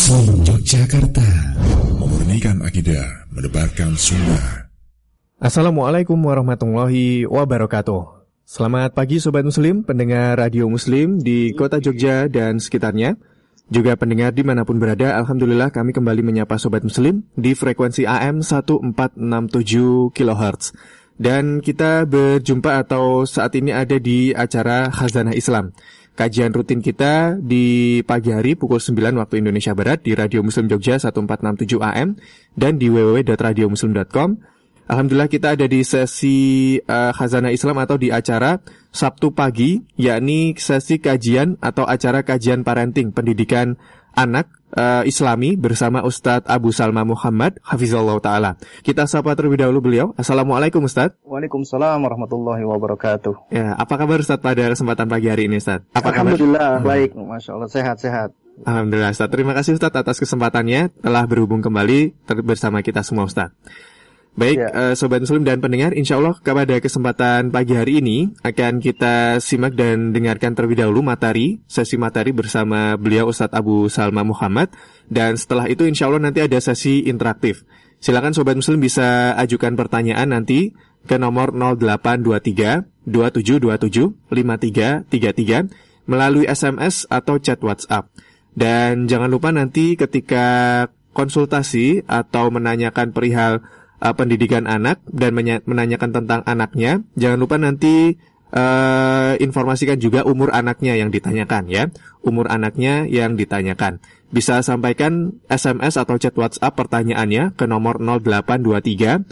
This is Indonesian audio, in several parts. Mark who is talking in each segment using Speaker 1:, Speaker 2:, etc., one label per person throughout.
Speaker 1: Muslim Yogyakarta. Memurnikan akidah Menebarkan sunnah.
Speaker 2: Assalamualaikum warahmatullahi wabarakatuh. Selamat pagi Sobat Muslim, pendengar Radio Muslim di kota Jogja dan sekitarnya. Juga pendengar di mana pun berada, Alhamdulillah kami kembali menyapa Sobat Muslim di frekuensi AM 1467 kHz dan kita berjumpa atau saat ini ada di acara Khazanah Islam kajian rutin kita di pagi hari pukul 9 waktu Indonesia Barat di Radio Muslim Jogja 1467 AM dan di www.radiomuslim.com. Alhamdulillah kita ada di sesi uh, Khazanah Islam atau di acara Sabtu pagi, yakni sesi kajian atau acara kajian parenting pendidikan anak uh, Islami bersama Ustadz Abu Salma Muhammad Hafizullah Ta'ala. Kita sapa terlebih dahulu beliau. Assalamualaikum Ustadz.
Speaker 3: Waalaikumsalam warahmatullahi wabarakatuh.
Speaker 2: Ya, apa kabar Ustadz pada kesempatan pagi hari ini Ustadz? Apa
Speaker 3: Alhamdulillah, kabar? baik. Masya Allah, sehat-sehat.
Speaker 2: Alhamdulillah Ustadz. Terima kasih Ustadz atas kesempatannya telah berhubung kembali bersama kita semua Ustadz. Baik, ya. uh, Sobat Muslim dan pendengar, insya Allah kepada kesempatan pagi hari ini akan kita simak dan dengarkan terlebih dahulu materi, sesi materi bersama beliau Ustadz Abu Salma Muhammad. Dan setelah itu insya Allah nanti ada sesi interaktif. Silakan Sobat Muslim bisa ajukan pertanyaan nanti ke nomor 0823 2727 5333 melalui SMS atau chat WhatsApp. Dan jangan lupa nanti ketika konsultasi atau menanyakan perihal uh, pendidikan anak dan menanyakan tentang anaknya, jangan lupa nanti uh, informasikan juga umur anaknya yang ditanyakan ya. Umur anaknya yang ditanyakan. Bisa sampaikan SMS atau chat WhatsApp pertanyaannya ke nomor 0823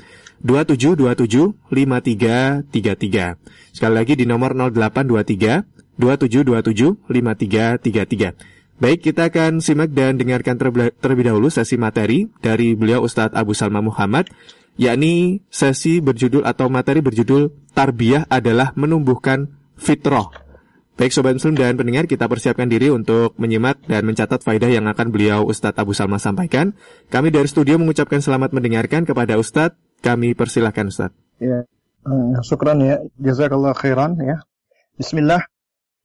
Speaker 2: 2727 5333. Sekali lagi di nomor 0823 2727 5333. Baik, kita akan simak dan dengarkan terlebih dahulu sesi materi dari beliau Ustadz Abu Salma Muhammad yakni sesi berjudul atau materi berjudul Tarbiyah adalah menumbuhkan fitrah. Baik Sobat Muslim dan pendengar, kita persiapkan diri untuk menyimak dan mencatat faidah yang akan beliau Ustadz Abu Salma sampaikan. Kami dari studio mengucapkan selamat mendengarkan kepada Ustadz. Kami persilahkan Ustadz.
Speaker 3: Ya, uh, syukran ya. Jazakallah khairan ya. Bismillah.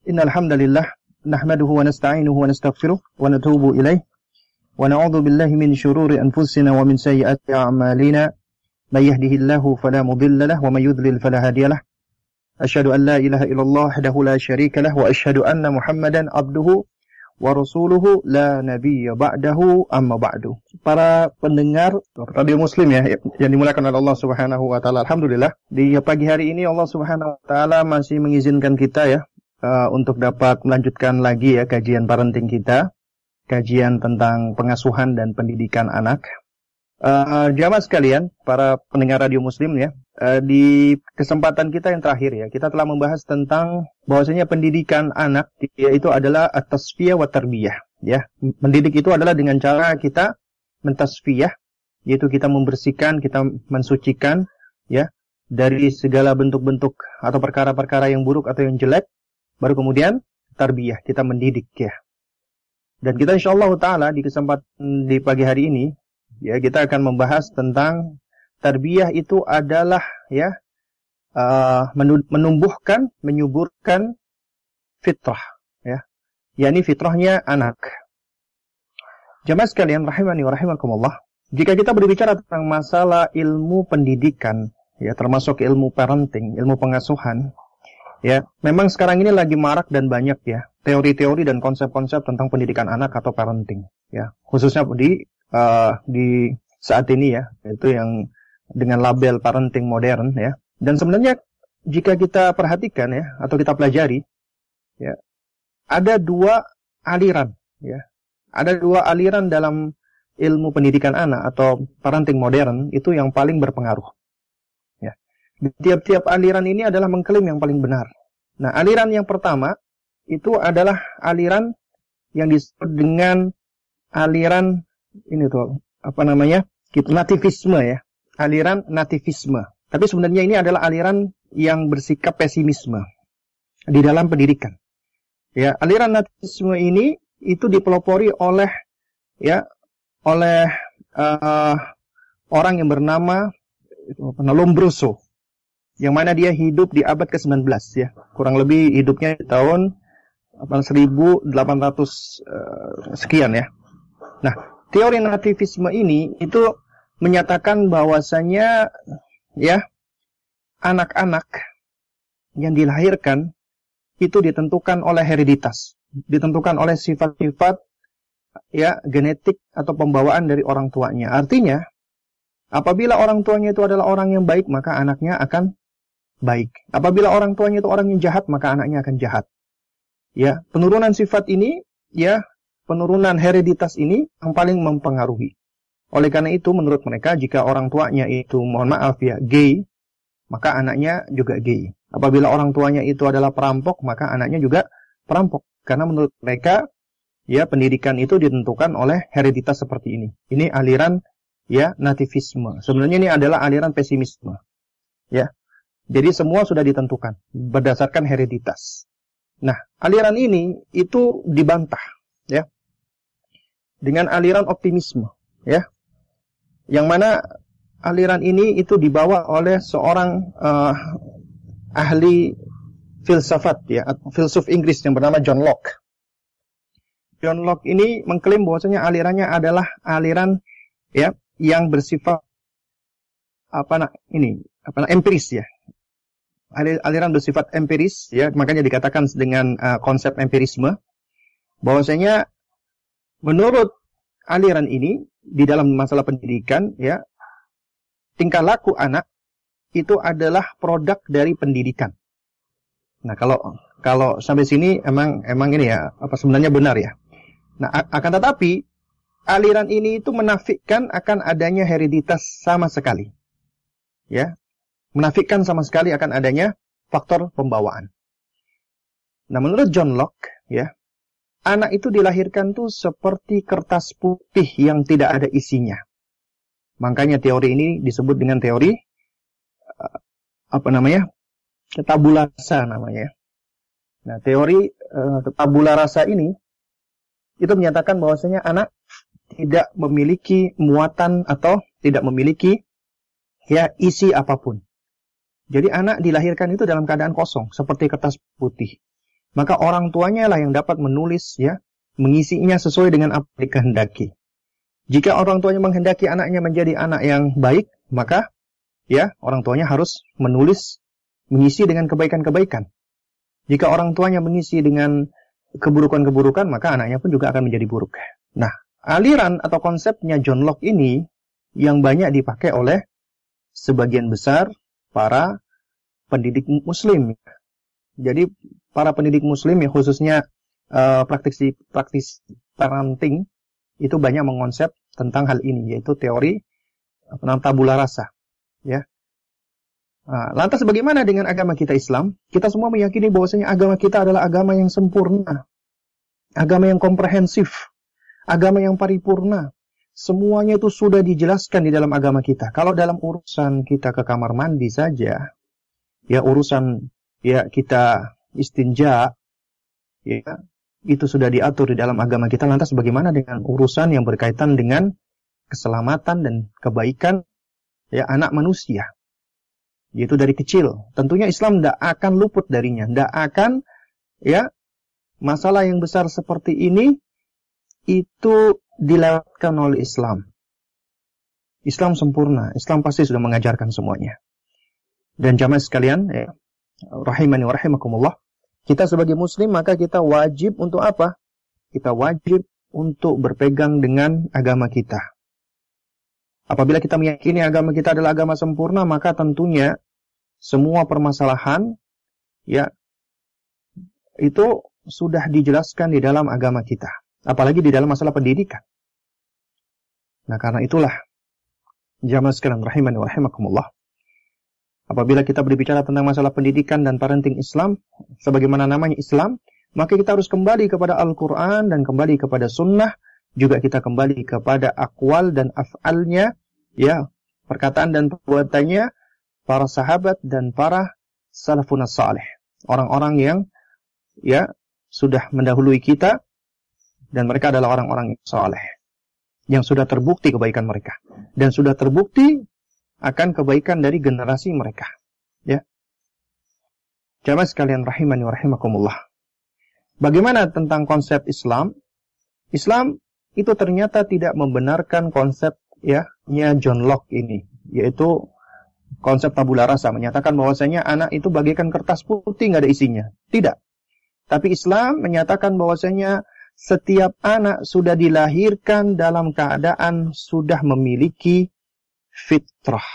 Speaker 3: Innalhamdulillah. نحمده ونستعينه ونستغفره ونتوب إليه. ونعوذ بالله من شرور أنفسنا ومن سيئات أعمالنا. من يهده الله فلا مضل له ومن يذلل فلا هادي له. أشهد أن لا إله إلا الله وحده لا شريك له وأشهد أن محمدا عبده ورسوله لا نبي بعده أما بعد. Para pendengar radio muslim ya yang dimulakan oleh Allah Subhanahu wa taala. Alhamdulillah di pagi hari ini Allah Subhanahu wa taala masih mengizinkan kita ya uh, untuk dapat melanjutkan lagi ya kajian parenting kita kajian tentang pengasuhan dan pendidikan anak Uh, jamaah sekalian, para pendengar radio muslim ya, uh, di kesempatan kita yang terakhir ya, kita telah membahas tentang bahwasanya pendidikan anak yaitu adalah atasfiyah wa tarbiyah ya. Mendidik itu adalah dengan cara kita mentasfiyah yaitu kita membersihkan, kita mensucikan ya dari segala bentuk-bentuk atau perkara-perkara yang buruk atau yang jelek baru kemudian tarbiyah, kita mendidik ya. Dan kita insya Allah taala di kesempatan di pagi hari ini ya kita akan membahas tentang tarbiyah itu adalah ya uh, menumbuhkan, menyuburkan fitrah ya. yakni fitrahnya anak. Jamaah sekalian rahimani wa rahimakumullah. Jika kita berbicara tentang masalah ilmu pendidikan ya termasuk ilmu parenting, ilmu pengasuhan ya, memang sekarang ini lagi marak dan banyak ya teori-teori dan konsep-konsep tentang pendidikan anak atau parenting ya, khususnya di uh, di saat ini ya, itu yang dengan label parenting modern ya. Dan sebenarnya jika kita perhatikan ya atau kita pelajari ya, ada dua aliran ya. Ada dua aliran dalam ilmu pendidikan anak atau parenting modern itu yang paling berpengaruh. Ya. Tiap-tiap aliran ini adalah mengklaim yang paling benar. Nah, aliran yang pertama itu adalah aliran yang disebut dengan aliran ini tuh apa namanya gitu nativisme ya aliran nativisme tapi sebenarnya ini adalah aliran yang bersikap pesimisme di dalam pendidikan ya aliran nativisme ini itu dipelopori oleh ya oleh uh, orang yang bernama Lombroso yang mana dia hidup di abad ke-19 ya kurang lebih hidupnya di tahun 1800 uh, sekian ya Nah, teori nativisme ini itu menyatakan bahwasanya ya anak-anak yang dilahirkan itu ditentukan oleh hereditas, ditentukan oleh sifat-sifat ya genetik atau pembawaan dari orang tuanya. Artinya, apabila orang tuanya itu adalah orang yang baik, maka anaknya akan baik. Apabila orang tuanya itu orang yang jahat, maka anaknya akan jahat. Ya, penurunan sifat ini ya penurunan hereditas ini yang paling mempengaruhi. Oleh karena itu, menurut mereka, jika orang tuanya itu, mohon maaf ya, gay, maka anaknya juga gay. Apabila orang tuanya itu adalah perampok, maka anaknya juga perampok. Karena menurut mereka, ya pendidikan itu ditentukan oleh hereditas seperti ini. Ini aliran ya nativisme. Sebenarnya ini adalah aliran pesimisme. Ya. Jadi semua sudah ditentukan berdasarkan hereditas. Nah, aliran ini itu dibantah, ya. Dengan aliran optimisme, ya. Yang mana aliran ini itu dibawa oleh seorang uh, ahli filsafat ya, filsuf Inggris yang bernama John Locke. John Locke ini mengklaim bahwasanya alirannya adalah aliran ya yang bersifat apa nak ini apa nak empiris ya. Aliran bersifat empiris ya, makanya dikatakan dengan uh, konsep empirisme bahwasanya menurut aliran ini di dalam masalah pendidikan ya tingkah laku anak itu adalah produk dari pendidikan. Nah, kalau kalau sampai sini emang emang ini ya apa sebenarnya benar ya. Nah, akan tetapi aliran ini itu menafikan akan adanya hereditas sama sekali. Ya. Menafikan sama sekali akan adanya faktor pembawaan. Nah, menurut John Locke, ya, anak itu dilahirkan tuh seperti kertas putih yang tidak ada isinya. Makanya teori ini disebut dengan teori uh, apa namanya? tabula rasa namanya. Nah, teori uh, tabula rasa ini itu menyatakan bahwasanya anak tidak memiliki muatan atau tidak memiliki ya isi apa pun. Jadi anak dilahirkan itu dalam keadaan kosong seperti kertas putih maka orang tuanya lah yang dapat menulis ya, mengisinya sesuai dengan apa yang dikehendaki. Jika orang tuanya menghendaki anaknya menjadi anak yang baik, maka ya orang tuanya harus menulis mengisi dengan kebaikan-kebaikan. Jika orang tuanya mengisi dengan keburukan-keburukan, maka anaknya pun juga akan menjadi buruk. Nah, aliran atau konsepnya John Locke ini yang banyak dipakai oleh sebagian besar para pendidik muslim. Jadi para pendidik muslim ya khususnya uh, praktisi praktis parenting itu banyak mengonsep tentang hal ini yaitu teori apa tabula rasa ya Nah, lantas bagaimana dengan agama kita Islam? Kita semua meyakini bahwasanya agama kita adalah agama yang sempurna, agama yang komprehensif, agama yang paripurna. Semuanya itu sudah dijelaskan di dalam agama kita. Kalau dalam urusan kita ke kamar mandi saja, ya urusan ya kita istinja ya itu sudah diatur di dalam agama kita. Lantas bagaimana dengan urusan yang berkaitan dengan keselamatan dan kebaikan ya anak manusia? Yaitu dari kecil. Tentunya Islam tidak akan luput darinya. Tidak akan ya masalah yang besar seperti ini itu dilewatkan oleh Islam Islam sempurna Islam pasti sudah mengajarkan semuanya dan jamaah sekalian ya, rahimani wa rahimakumullah, kita sebagai muslim maka kita wajib untuk apa? Kita wajib untuk berpegang dengan agama kita. Apabila kita meyakini agama kita adalah agama sempurna, maka tentunya semua permasalahan ya itu sudah dijelaskan di dalam agama kita, apalagi di dalam masalah pendidikan. Nah, karena itulah jamaah sekalian rahimani wa rahimakumullah. Apabila kita berbicara tentang masalah pendidikan dan parenting Islam, sebagaimana namanya Islam, maka kita harus kembali kepada Al-Quran dan kembali kepada Sunnah, juga kita kembali kepada akwal dan af'alnya, ya, perkataan dan perbuatannya, para sahabat dan para salafun salih. Orang-orang yang, ya, sudah mendahului kita, dan mereka adalah orang-orang yang saleh. Yang sudah terbukti kebaikan mereka. Dan sudah terbukti akan kebaikan dari generasi mereka. Ya. Jamaah sekalian rahimani wa rahimakumullah. Bagaimana tentang konsep Islam? Islam itu ternyata tidak membenarkan konsep ya nya John Locke ini, yaitu konsep tabula rasa menyatakan bahwasanya anak itu bagaikan kertas putih nggak ada isinya. Tidak. Tapi Islam menyatakan bahwasanya setiap anak sudah dilahirkan dalam keadaan sudah memiliki fitrah.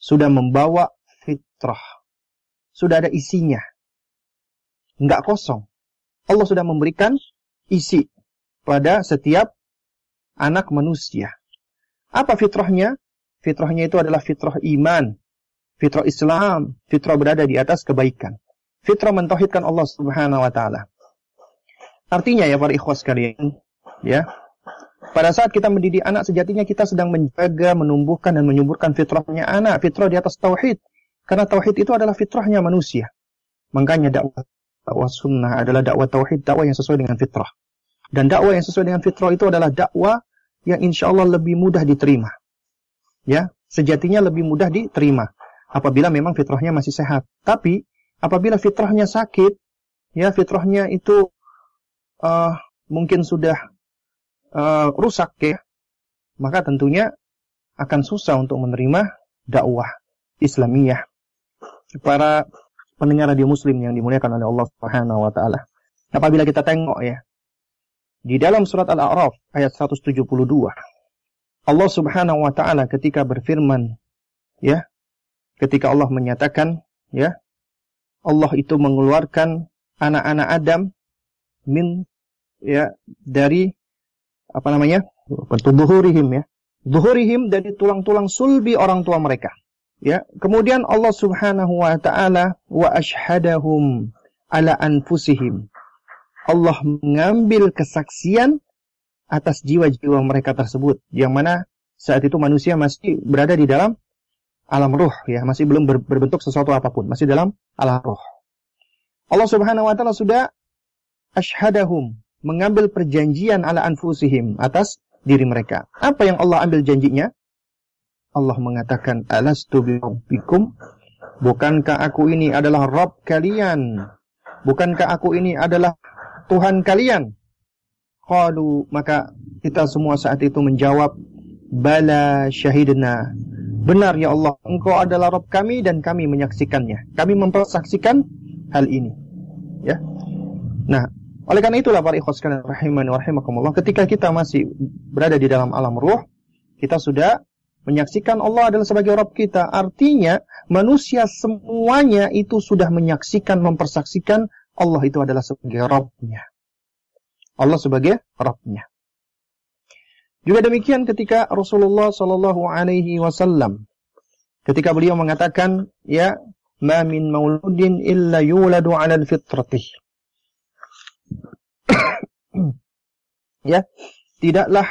Speaker 3: Sudah membawa fitrah. Sudah ada isinya. Nggak kosong. Allah sudah memberikan isi pada setiap anak manusia. Apa fitrahnya? Fitrahnya itu adalah fitrah iman, fitrah Islam, fitrah berada di atas kebaikan. Fitrah mentauhidkan Allah Subhanahu wa taala. Artinya ya para ikhwas sekalian, ya. Pada saat kita mendidik anak sejatinya kita sedang menjaga, menumbuhkan dan menyuburkan fitrahnya anak, fitrah di atas tauhid. Karena tauhid itu adalah fitrahnya manusia. Makanya dakwah dakwah sunnah adalah dakwah tauhid, dakwah yang sesuai dengan fitrah. Dan dakwah yang sesuai dengan fitrah itu adalah dakwah yang insya Allah lebih mudah diterima. Ya, sejatinya lebih mudah diterima apabila memang fitrahnya masih sehat. Tapi apabila fitrahnya sakit, ya fitrahnya itu uh, mungkin sudah uh, rusak ya, maka tentunya akan susah untuk menerima dakwah Islamiyah. Para pendengar radio muslim yang dimuliakan oleh Allah Subhanahu wa taala. Apabila kita tengok ya, di dalam surat Al-A'raf ayat 172, Allah Subhanahu wa taala ketika berfirman, ya, ketika Allah menyatakan, ya, Allah itu mengeluarkan anak-anak Adam min ya dari apa namanya? Tubuhurihim ya. Duhurihim dari tulang-tulang sulbi orang tua mereka. Ya, kemudian Allah Subhanahu wa taala wa ashhadahum ala anfusihim. Allah mengambil kesaksian atas jiwa-jiwa mereka tersebut yang mana saat itu manusia masih berada di dalam alam ruh ya, masih belum ber berbentuk sesuatu apa pun, masih dalam alam ruh. Allah Subhanahu wa taala sudah ashadahum, mengambil perjanjian ala anfusihim atas diri mereka. Apa yang Allah ambil janjinya? Allah mengatakan, "Alastu bikum? Bukankah aku ini adalah Rabb kalian? Bukankah aku ini adalah Tuhan kalian? Qalu maka kita semua saat itu menjawab bala syahidna. Benar ya Allah, Engkau adalah Rabb kami dan kami menyaksikannya. Kami mempersaksikan hal ini. Ya. Nah, oleh karena itulah para ikhwas sekalian rahimani rahimakumullah, ketika kita masih berada di dalam alam ruh, kita sudah menyaksikan Allah adalah sebagai Rabb kita. Artinya, manusia semuanya itu sudah menyaksikan, mempersaksikan Allah itu adalah sebagai Rabbnya. Allah sebagai Rabbnya. Juga demikian ketika Rasulullah Shallallahu Alaihi Wasallam ketika beliau mengatakan ya ma min mauludin illa yuladu ala fitrati ya tidaklah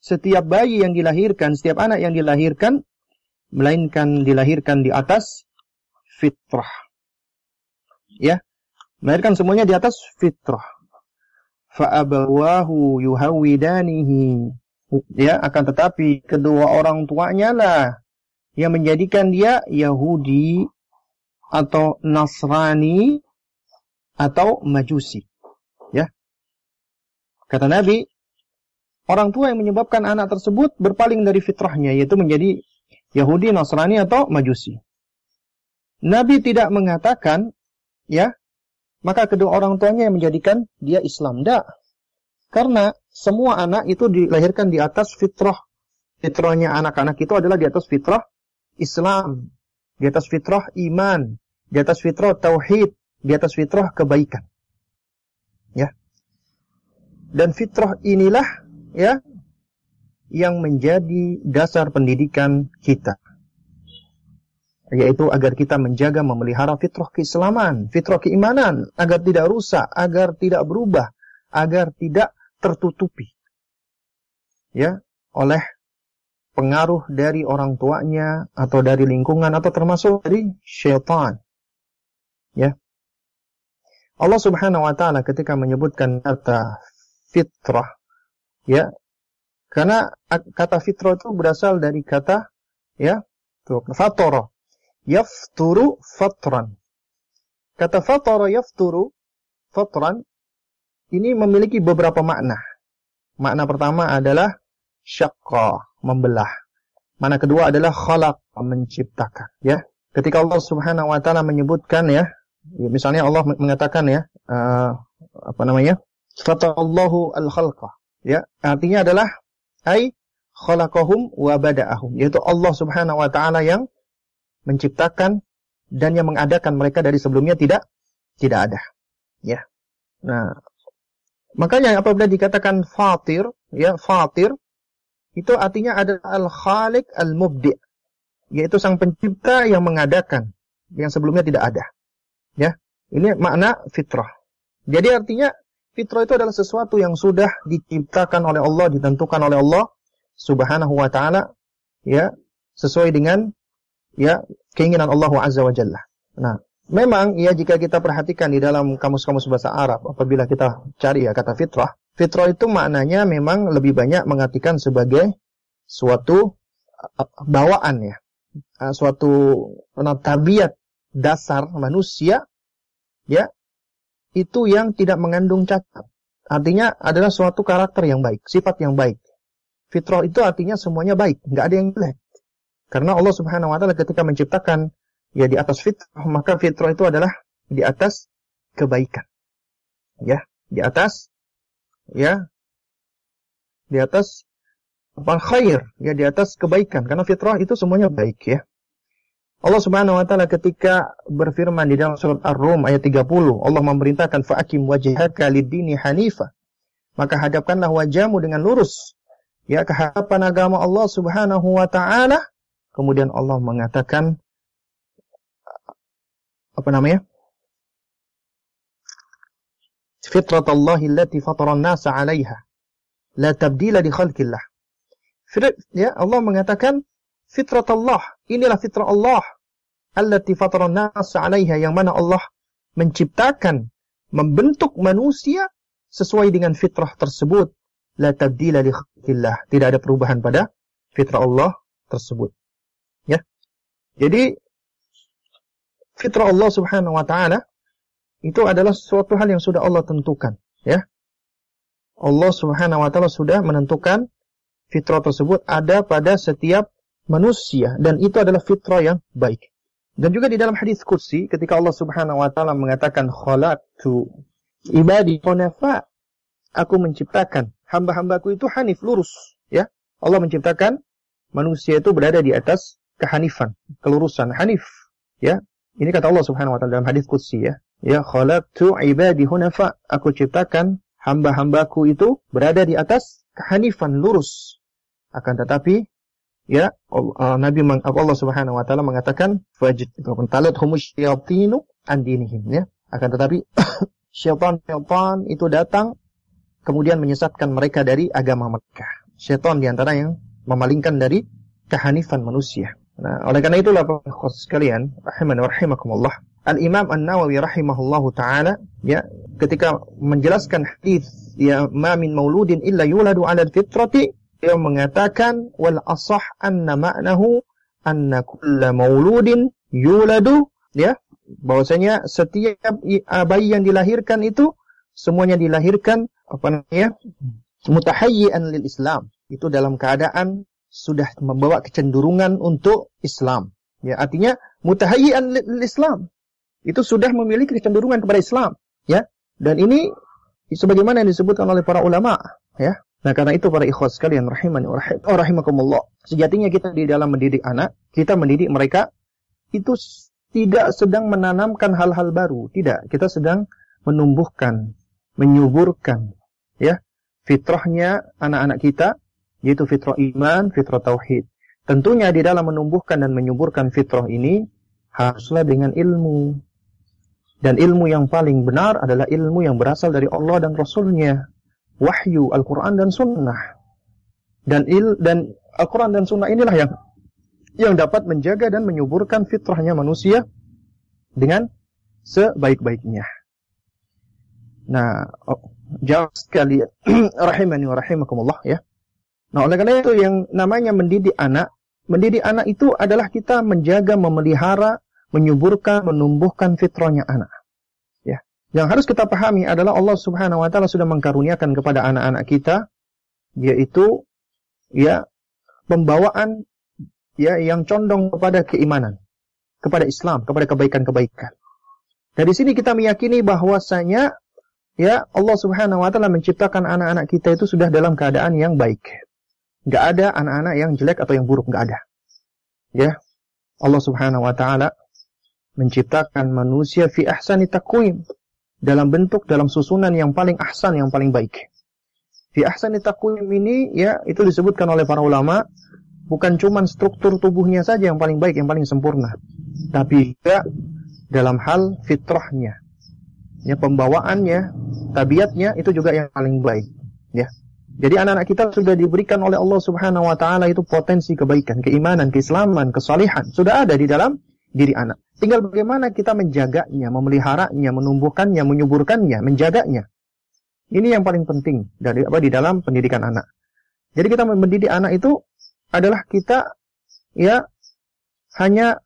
Speaker 3: setiap bayi yang dilahirkan setiap anak yang dilahirkan melainkan dilahirkan di atas fitrah ya Melahirkan semuanya di atas fitrah. Fa'abawahu yuhawidanihi. Ya, akan tetapi kedua orang tuanya lah yang menjadikan dia Yahudi atau Nasrani atau Majusi. Kata Nabi, orang tua yang menyebabkan anak tersebut berpaling dari fitrahnya yaitu menjadi Yahudi, Nasrani atau Majusi. Nabi tidak mengatakan ya maka kedua orang tuanya yang menjadikan dia Islam. Tidak. Karena semua anak itu dilahirkan di atas fitrah. Fitrahnya anak-anak itu adalah di atas fitrah Islam. Di atas fitrah iman. Di atas fitrah tauhid. Di atas fitrah kebaikan. Ya. Dan fitrah inilah ya yang menjadi dasar pendidikan kita yaitu agar kita menjaga memelihara fitrah keislaman, fitrah keimanan agar tidak rusak, agar tidak berubah, agar tidak tertutupi. Ya, oleh pengaruh dari orang tuanya atau dari lingkungan atau termasuk dari syaitan. Ya. Allah Subhanahu wa taala ketika menyebutkan kata fitrah ya karena kata fitrah itu berasal dari kata ya fatara yafturu fatran. Kata fatara yafturu fatran ini memiliki beberapa makna. Makna pertama adalah syaqqa, membelah. Makna kedua adalah khalaq, menciptakan, ya. Ketika Allah Subhanahu wa taala menyebutkan ya, ya misalnya Allah mengatakan ya, uh, apa namanya? Fatallahu al-khalqa. Ya, artinya adalah ai khalaqahum wa bada'ahum, yaitu Allah Subhanahu wa taala yang menciptakan dan yang mengadakan mereka dari sebelumnya tidak tidak ada. Ya. Nah, makanya apabila dikatakan fatir, ya, fatir itu artinya adalah al-khaliq al-mubdi' yaitu sang pencipta yang mengadakan yang sebelumnya tidak ada. Ya. Ini makna fitrah. Jadi artinya fitrah itu adalah sesuatu yang sudah diciptakan oleh Allah, ditentukan oleh Allah Subhanahu wa taala ya, sesuai dengan ya keinginan Allah Azza wa Jalla. Nah, memang ya jika kita perhatikan di dalam kamus-kamus bahasa Arab apabila kita cari ya kata fitrah, fitrah itu maknanya memang lebih banyak mengartikan sebagai suatu bawaan ya uh, suatu tabiat dasar manusia ya itu yang tidak mengandung cacat. Artinya adalah suatu karakter yang baik, sifat yang baik. Fitrah itu artinya semuanya baik, nggak ada yang jelek. Karena Allah Subhanahu wa taala ketika menciptakan ya di atas fitrah, maka fitrah itu adalah di atas kebaikan. Ya, di atas ya di atas apa khair ya di atas kebaikan karena fitrah itu semuanya baik ya. Allah Subhanahu wa taala ketika berfirman di dalam surat Ar-Rum ayat 30, Allah memerintahkan fa'akim wajhaka lid-dini hanifa. Maka hadapkanlah wajahmu dengan lurus ya ke hadapan agama Allah Subhanahu wa taala. Kemudian Allah mengatakan apa namanya? Fitratallahi allati fatara an-nasa 'alaiha. La tabdila li khalqillah ya Allah mengatakan fitrat Allah. Inilah fitrah Allah. Allati fatara nas 'alaiha yang mana Allah menciptakan, membentuk manusia sesuai dengan fitrah tersebut. La tabdila li khalqillah. Tidak ada perubahan pada fitrah Allah tersebut. Ya. Jadi fitrah Allah Subhanahu wa taala itu adalah suatu hal yang sudah Allah tentukan, ya. Allah Subhanahu wa taala sudah menentukan fitrah tersebut ada pada setiap manusia dan itu adalah fitrah yang baik. Dan juga di dalam hadis kursi ketika Allah Subhanahu wa taala mengatakan khalaqtu ibadi hunafa aku menciptakan hamba-hambaku itu hanif lurus ya. Allah menciptakan manusia itu berada di atas kehanifan, kelurusan hanif ya. Ini kata Allah Subhanahu wa taala dalam hadis kursi ya. Ya khalaqtu ibadi hunafa aku ciptakan hamba-hambaku itu berada di atas kehanifan lurus akan tetapi ya Allah, Nabi Allah Subhanahu wa taala mengatakan fajid talat humus syayatinu an dinihim ya. Akan tetapi syaitan-syaitan itu datang kemudian menyesatkan mereka dari agama mereka. Syaitan di antara yang memalingkan dari kehanifan manusia. Nah, oleh karena itulah Bapak sekalian, rahimani wa rahimakumullah. Al-Imam An-Nawawi rahimahullahu taala ya ketika menjelaskan hadis ya ma min mauludin illa yuladu 'ala al-fitrati Beliau mengatakan wal asah anna ma'nahu anna kulla mauludin yuladu. Ya bahwasanya setiap bayi yang dilahirkan itu semuanya dilahirkan apa namanya mutahayyian lil Islam. Itu dalam keadaan sudah membawa kecenderungan untuk Islam. Ya artinya mutahayyian lil Islam. Itu sudah memiliki kecenderungan kepada Islam. Ya dan ini sebagaimana yang disebutkan oleh para ulama ya Nah karena itu para ikhwas sekalian rahimani wa oh, rahimakumullah. Sejatinya kita di dalam mendidik anak, kita mendidik mereka itu tidak sedang menanamkan hal-hal baru, tidak. Kita sedang menumbuhkan, menyuburkan ya fitrahnya anak-anak kita yaitu fitrah iman, fitrah tauhid. Tentunya di dalam menumbuhkan dan menyuburkan fitrah ini haruslah dengan ilmu. Dan ilmu yang paling benar adalah ilmu yang berasal dari Allah dan Rasulnya wahyu Al-Quran dan Sunnah. Dan il dan Al-Quran dan Sunnah inilah yang yang dapat menjaga dan menyuburkan fitrahnya manusia dengan sebaik-baiknya. Nah, oh, jauh sekali rahimani wa rahimakumullah ya. Nah, oleh karena itu yang namanya mendidik anak, mendidik anak itu adalah kita menjaga, memelihara, menyuburkan, menumbuhkan fitrahnya anak. Yang harus kita pahami adalah Allah Subhanahu wa taala sudah mengkaruniakan kepada anak-anak kita yaitu ya pembawaan ya yang condong kepada keimanan, kepada Islam, kepada kebaikan-kebaikan. Dari sini kita meyakini bahwasanya ya Allah Subhanahu wa taala menciptakan anak-anak kita itu sudah dalam keadaan yang baik. Gak ada anak-anak yang jelek atau yang buruk, gak ada. Ya. Allah Subhanahu wa taala menciptakan manusia fi ahsani taqwim dalam bentuk dalam susunan yang paling ahsan yang paling baik. Fi ahsani taqwim ini ya itu disebutkan oleh para ulama bukan cuma struktur tubuhnya saja yang paling baik yang paling sempurna, tapi juga dalam hal fitrahnya. Ya pembawaannya, tabiatnya itu juga yang paling baik, ya. Jadi anak-anak kita sudah diberikan oleh Allah Subhanahu wa taala itu potensi kebaikan, keimanan, keislaman, kesalihan sudah ada di dalam diri anak. Tinggal bagaimana kita menjaganya, memeliharanya, menumbuhkannya, menyuburkannya, menjaganya. Ini yang paling penting dari apa di dalam pendidikan anak. Jadi kita mendidik anak itu adalah kita ya hanya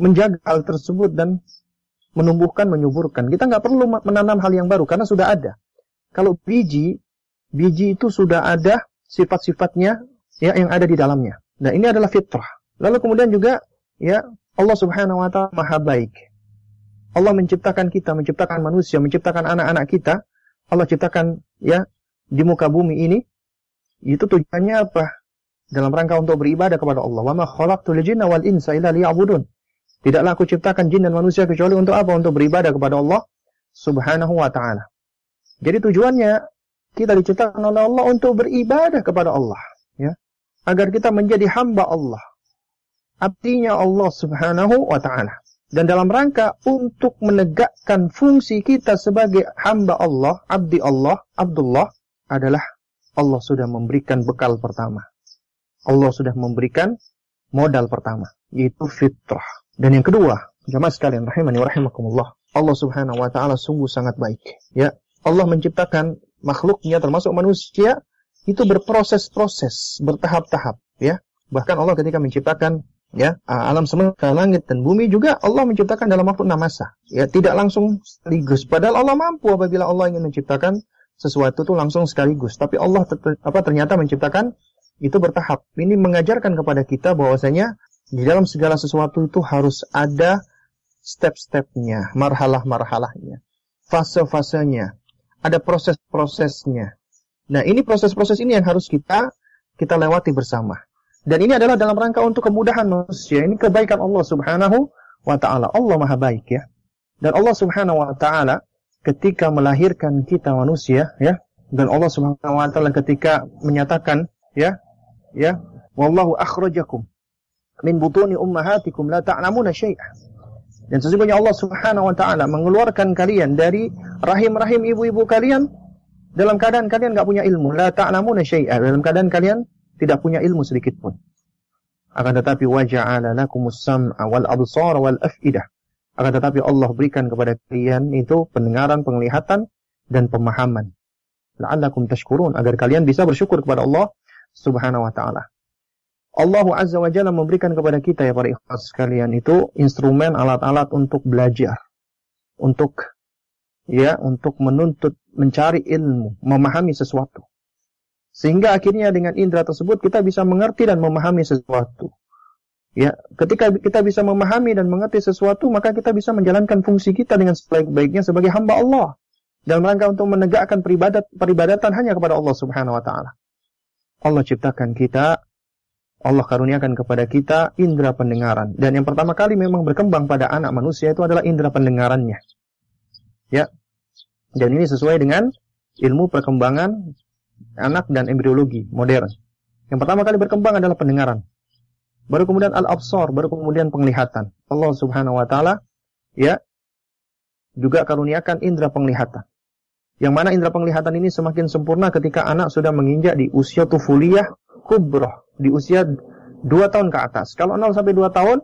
Speaker 3: menjaga hal tersebut dan menumbuhkan, menyuburkan. Kita nggak perlu menanam hal yang baru karena sudah ada. Kalau biji, biji itu sudah ada sifat-sifatnya ya yang ada di dalamnya. Nah ini adalah fitrah. Lalu kemudian juga ya Allah Subhanahu wa taala maha baik. Allah menciptakan kita, menciptakan manusia, menciptakan anak-anak kita. Allah ciptakan ya di muka bumi ini. Itu tujuannya apa? Dalam rangka untuk beribadah kepada Allah. Wa ma khalaqtul jinna wal insa illa liya'budun. Tidaklah aku ciptakan jin dan manusia kecuali untuk apa? Untuk beribadah kepada Allah Subhanahu wa taala. Jadi tujuannya kita diciptakan oleh Allah untuk beribadah kepada Allah, ya. Agar kita menjadi hamba Allah, abdinya Allah Subhanahu wa taala. Dan dalam rangka untuk menegakkan fungsi kita sebagai hamba Allah, abdi Allah, Abdullah adalah Allah sudah memberikan bekal pertama. Allah sudah memberikan modal pertama, yaitu fitrah. Dan yang kedua, jamaah sekalian rahimani wa rahimakumullah, Allah Subhanahu wa taala sungguh sangat baik. Ya, Allah menciptakan makhluknya termasuk manusia itu berproses-proses, bertahap-tahap, ya. Bahkan Allah ketika menciptakan ya alam semesta langit dan bumi juga Allah menciptakan dalam waktu enam masa. Ya tidak langsung sekaligus. Padahal Allah mampu apabila Allah ingin menciptakan sesuatu itu langsung sekaligus. Tapi Allah apa ternyata menciptakan itu bertahap. Ini mengajarkan kepada kita bahwasanya di dalam segala sesuatu itu harus ada step-stepnya marhalah-marhalahnya fase-fasenya ada proses-prosesnya. Nah ini proses-proses ini yang harus kita kita lewati bersama dan ini adalah dalam rangka untuk kemudahan manusia. Ini kebaikan Allah Subhanahu wa taala. Allah Maha baik ya. Dan Allah Subhanahu wa taala ketika melahirkan kita manusia ya, dan Allah Subhanahu wa taala ketika menyatakan ya, ya, wallahu akhrajakum min butuni ummahatikum la ta'lamuna syai'a. Dan sesungguhnya Allah Subhanahu wa taala mengeluarkan kalian dari rahim-rahim ibu-ibu kalian dalam keadaan kalian enggak punya ilmu, la ta'lamuna syai'a. Dalam keadaan kalian tidak punya ilmu sedikit pun. Akan tetapi waja'ala lakumus sam'a wal absar wal af'idah. Akan tetapi Allah berikan kepada kalian itu pendengaran, penglihatan dan pemahaman. La'allakum tashkurun agar kalian bisa bersyukur kepada Allah Subhanahu wa taala. Allah Azza wa Jalla memberikan kepada kita ya para ikhlas sekalian itu instrumen alat-alat untuk belajar. Untuk ya, untuk menuntut, mencari ilmu, memahami sesuatu. Sehingga akhirnya dengan indera tersebut kita bisa mengerti dan memahami sesuatu. Ya, ketika kita bisa memahami dan mengerti sesuatu, maka kita bisa menjalankan fungsi kita dengan sebaik-baiknya sebagai hamba Allah dalam rangka untuk menegakkan peribadat peribadatan hanya kepada Allah Subhanahu wa taala. Allah ciptakan kita, Allah karuniakan kepada kita indera pendengaran dan yang pertama kali memang berkembang pada anak manusia itu adalah indera pendengarannya. Ya. Dan ini sesuai dengan ilmu perkembangan anak dan embriologi modern. Yang pertama kali berkembang adalah pendengaran. Baru kemudian al-absar, baru kemudian penglihatan. Allah Subhanahu wa taala ya juga karuniakan indera penglihatan. Yang mana indera penglihatan ini semakin sempurna ketika anak sudah menginjak di usia tufuliyah kubroh, di usia 2 tahun ke atas. Kalau 0 sampai 2 tahun,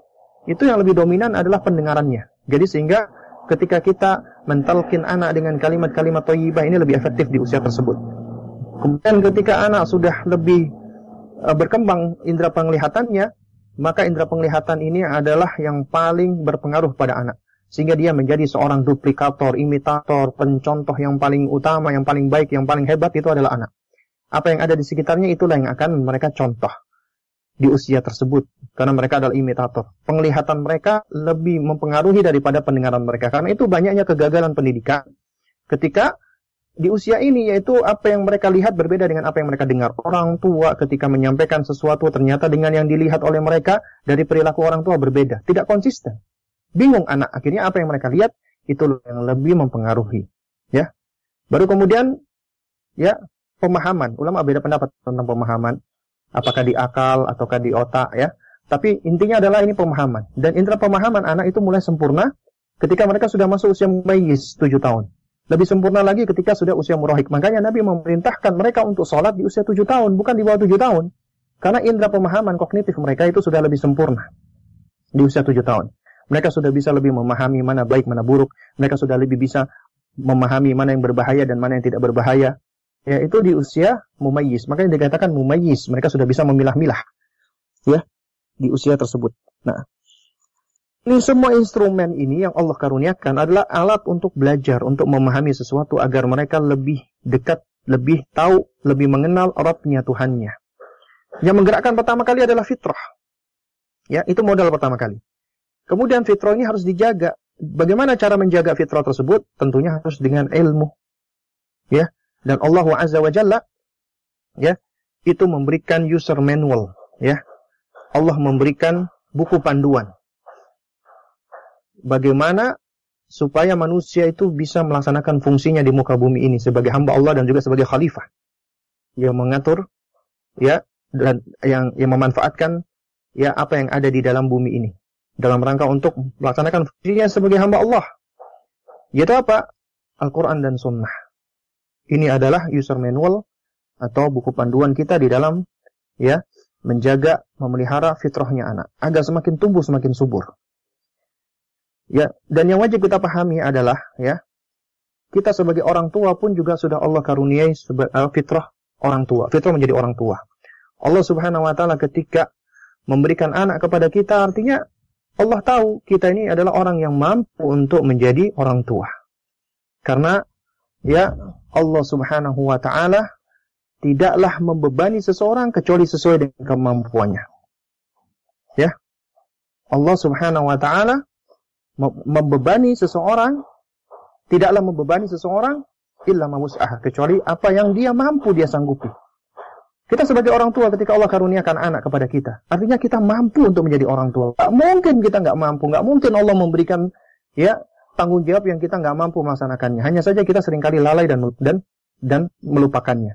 Speaker 3: itu yang lebih dominan adalah pendengarannya. Jadi sehingga ketika kita mentalkin anak dengan kalimat-kalimat thayyibah ini lebih efektif di usia tersebut. Kemudian ketika anak sudah lebih uh, berkembang indera penglihatannya, maka indera penglihatan ini adalah yang paling berpengaruh pada anak. Sehingga dia menjadi seorang duplikator, imitator, pencontoh yang paling utama, yang paling baik, yang paling hebat itu adalah anak. apa yang ada di sekitarnya itulah yang akan mereka contoh di usia tersebut karena mereka adalah imitator. Penglihatan mereka lebih mempengaruhi daripada pendengaran mereka karena itu banyaknya kegagalan pendidikan ketika di usia ini yaitu apa yang mereka lihat berbeda dengan apa yang mereka dengar. Orang tua ketika menyampaikan sesuatu ternyata dengan yang dilihat oleh mereka dari perilaku orang tua berbeda, tidak konsisten. Bingung anak akhirnya apa yang mereka lihat itu yang lebih mempengaruhi, ya. Baru kemudian ya pemahaman. Ulama beda pendapat tentang pemahaman apakah di akal ataukah di otak ya. Tapi intinya adalah ini pemahaman. Dan indera pemahaman anak itu mulai sempurna ketika mereka sudah masuk usia mayis 7 tahun. Lebih sempurna lagi ketika sudah usia murahik. Makanya Nabi memerintahkan mereka untuk sholat di usia 7 tahun, bukan di bawah 7 tahun. Karena indera pemahaman kognitif mereka itu sudah lebih sempurna di usia 7 tahun. Mereka sudah bisa lebih memahami mana baik, mana buruk. Mereka sudah lebih bisa memahami mana yang berbahaya dan mana yang tidak berbahaya ya itu di usia mumayyiz. Makanya dikatakan mumayyiz, mereka sudah bisa memilah-milah. Ya, di usia tersebut. Nah, ini semua instrumen ini yang Allah karuniakan adalah alat untuk belajar, untuk memahami sesuatu agar mereka lebih dekat, lebih tahu, lebih mengenal Rabbnya Tuhannya. Yang menggerakkan pertama kali adalah fitrah. Ya, itu modal pertama kali. Kemudian fitrah ini harus dijaga. Bagaimana cara menjaga fitrah tersebut? Tentunya harus dengan ilmu. Ya, dan Allah Azza wa Jalla ya, itu memberikan user manual, ya. Allah memberikan buku panduan. Bagaimana supaya manusia itu bisa melaksanakan fungsinya di muka bumi ini sebagai hamba Allah dan juga sebagai khalifah. Yang mengatur ya dan yang yang memanfaatkan ya apa yang ada di dalam bumi ini dalam rangka untuk melaksanakan fungsinya sebagai hamba Allah. Yaitu apa? Al-Quran dan Sunnah. Ini adalah user manual atau buku panduan kita di dalam ya menjaga memelihara fitrahnya anak agar semakin tumbuh semakin subur. Ya, dan yang wajib kita pahami adalah ya kita sebagai orang tua pun juga sudah Allah karuniai uh, fitrah orang tua. Fitrah menjadi orang tua. Allah Subhanahu wa taala ketika memberikan anak kepada kita artinya Allah tahu kita ini adalah orang yang mampu untuk menjadi orang tua. Karena ya Allah Subhanahu wa taala tidaklah membebani seseorang kecuali sesuai dengan kemampuannya. Ya. Allah Subhanahu wa taala membebani seseorang tidaklah membebani seseorang illa mamus'ah kecuali apa yang dia mampu dia sanggupi. Kita sebagai orang tua ketika Allah karuniakan anak kepada kita, artinya kita mampu untuk menjadi orang tua. Gak mungkin kita nggak mampu, nggak mungkin Allah memberikan ya tanggung jawab yang kita nggak mampu melaksanakannya. Hanya saja kita sering kali lalai dan dan dan melupakannya.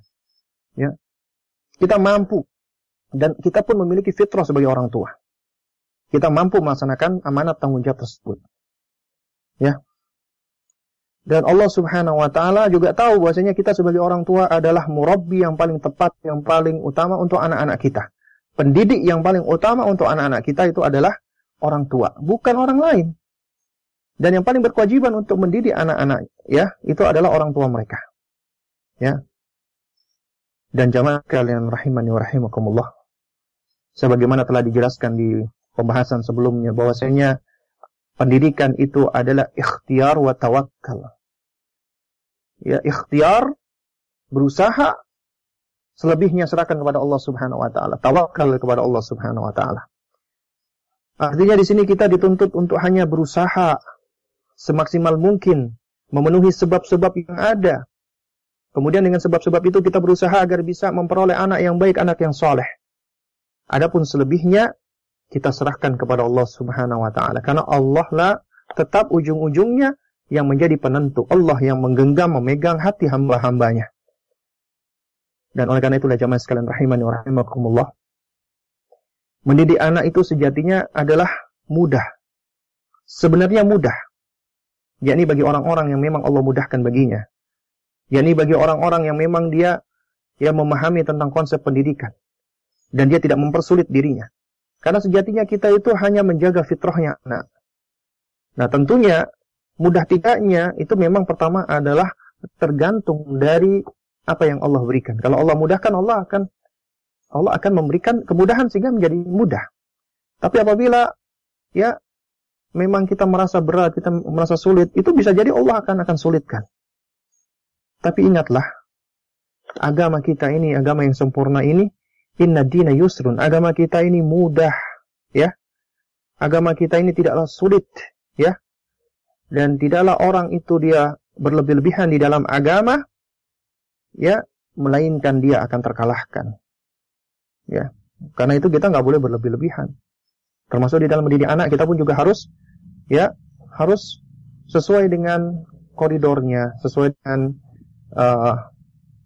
Speaker 3: Ya. Kita mampu dan kita pun memiliki fitrah sebagai orang tua. Kita mampu melaksanakan amanat tanggung jawab tersebut. Ya. Dan Allah Subhanahu wa taala juga tahu bahwasanya kita sebagai orang tua adalah murabbi yang paling tepat, yang paling utama untuk anak-anak kita. Pendidik yang paling utama untuk anak-anak kita itu adalah orang tua, bukan orang lain. Dan yang paling berkewajiban untuk mendidik anak-anak ya, itu adalah orang tua mereka. Ya. Dan jamaah kalian rahimani wa rahimakumullah. Sebagaimana telah dijelaskan di pembahasan sebelumnya bahwasanya pendidikan itu adalah ikhtiar wa tawakkal. Ya, ikhtiar berusaha selebihnya serahkan kepada Allah Subhanahu wa taala. Tawakal kepada Allah Subhanahu wa taala. Artinya di sini kita dituntut untuk hanya berusaha semaksimal mungkin memenuhi sebab-sebab yang ada. Kemudian dengan sebab-sebab itu kita berusaha agar bisa memperoleh anak yang baik, anak yang soleh. Adapun selebihnya kita serahkan kepada Allah Subhanahu wa taala karena Allah lah tetap ujung-ujungnya yang menjadi penentu. Allah yang menggenggam memegang hati hamba-hambanya. Dan oleh karena itulah jamaah sekalian rahimani wa rahimakumullah. Mendidik anak itu sejatinya adalah mudah. Sebenarnya mudah yakni bagi orang-orang yang memang Allah mudahkan baginya. Yakni bagi orang-orang yang memang dia yang memahami tentang konsep pendidikan dan dia tidak mempersulit dirinya. Karena sejatinya kita itu hanya menjaga fitrahnya anak. Nah, tentunya mudah tidaknya itu memang pertama adalah tergantung dari apa yang Allah berikan. Kalau Allah mudahkan, Allah akan Allah akan memberikan kemudahan sehingga menjadi mudah. Tapi apabila ya memang kita merasa berat, kita merasa sulit, itu bisa jadi Allah akan akan sulitkan. Tapi ingatlah, agama kita ini agama yang sempurna ini inna dina yusrun. Agama kita ini mudah ya. Agama kita ini tidaklah sulit ya. Dan tidaklah orang itu dia berlebih-lebihan di dalam agama ya melainkan dia akan terkalahkan ya. Karena itu kita nggak boleh berlebih-lebihan. Termasuk di dalam mendidik anak kita pun juga harus ya harus sesuai dengan koridornya sesuai dengan uh,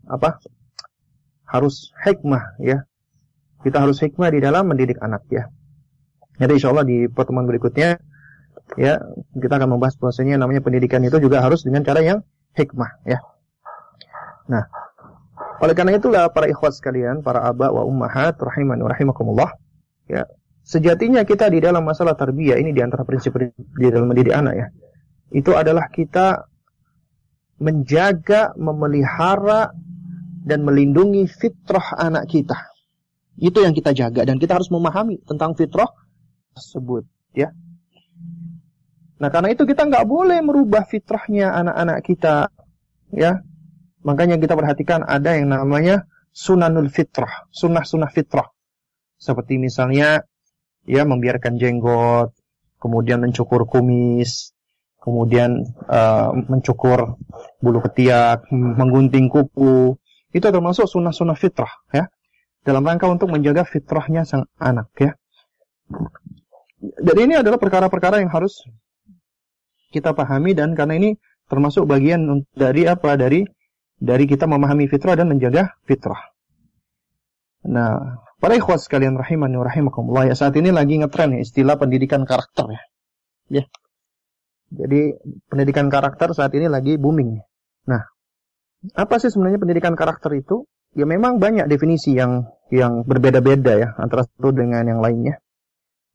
Speaker 3: apa harus hikmah ya kita harus hikmah di dalam mendidik anak ya jadi insya Allah di pertemuan berikutnya ya kita akan membahas bahwasanya namanya pendidikan itu juga harus dengan cara yang hikmah ya nah oleh karena itulah para ikhwat sekalian para abah wa ummahat rahiman wa rahimakumullah ya sejatinya kita di dalam masalah tarbiyah ini di antara prinsip di dalam mendidik anak ya itu adalah kita menjaga, memelihara dan melindungi fitrah anak kita. Itu yang kita jaga dan kita harus memahami tentang fitrah tersebut, ya. Nah, karena itu kita nggak boleh merubah fitrahnya anak-anak kita, ya. Makanya kita perhatikan ada yang namanya sunanul fitrah, sunnah-sunnah fitrah. Seperti misalnya, ya membiarkan jenggot, kemudian mencukur kumis, kemudian uh, mencukur bulu ketiak, menggunting kuku, itu termasuk sunnah-sunnah fitrah ya. Dalam rangka untuk menjaga fitrahnya sang anak ya. Jadi ini adalah perkara-perkara yang harus kita pahami dan karena ini termasuk bagian dari apa dari dari kita memahami fitrah dan menjaga fitrah. Nah, para ikhwas sekalian rahimani rahimakumullah ya saat ini lagi ngetren ya istilah pendidikan karakter ya. Ya. Jadi pendidikan karakter saat ini lagi booming. Nah, apa sih sebenarnya pendidikan karakter itu? Ya memang banyak definisi yang yang berbeda-beda ya antara satu dengan yang lainnya.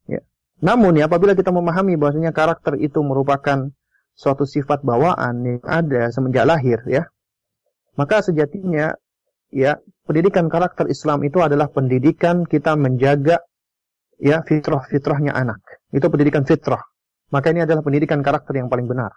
Speaker 3: Ya. Namun ya apabila kita memahami bahwasanya karakter itu merupakan suatu sifat bawaan yang ada semenjak lahir ya, maka sejatinya ya pendidikan karakter Islam itu adalah pendidikan kita menjaga ya fitrah-fitrahnya anak. Itu pendidikan fitrah. Maka ini adalah pendidikan karakter yang paling benar.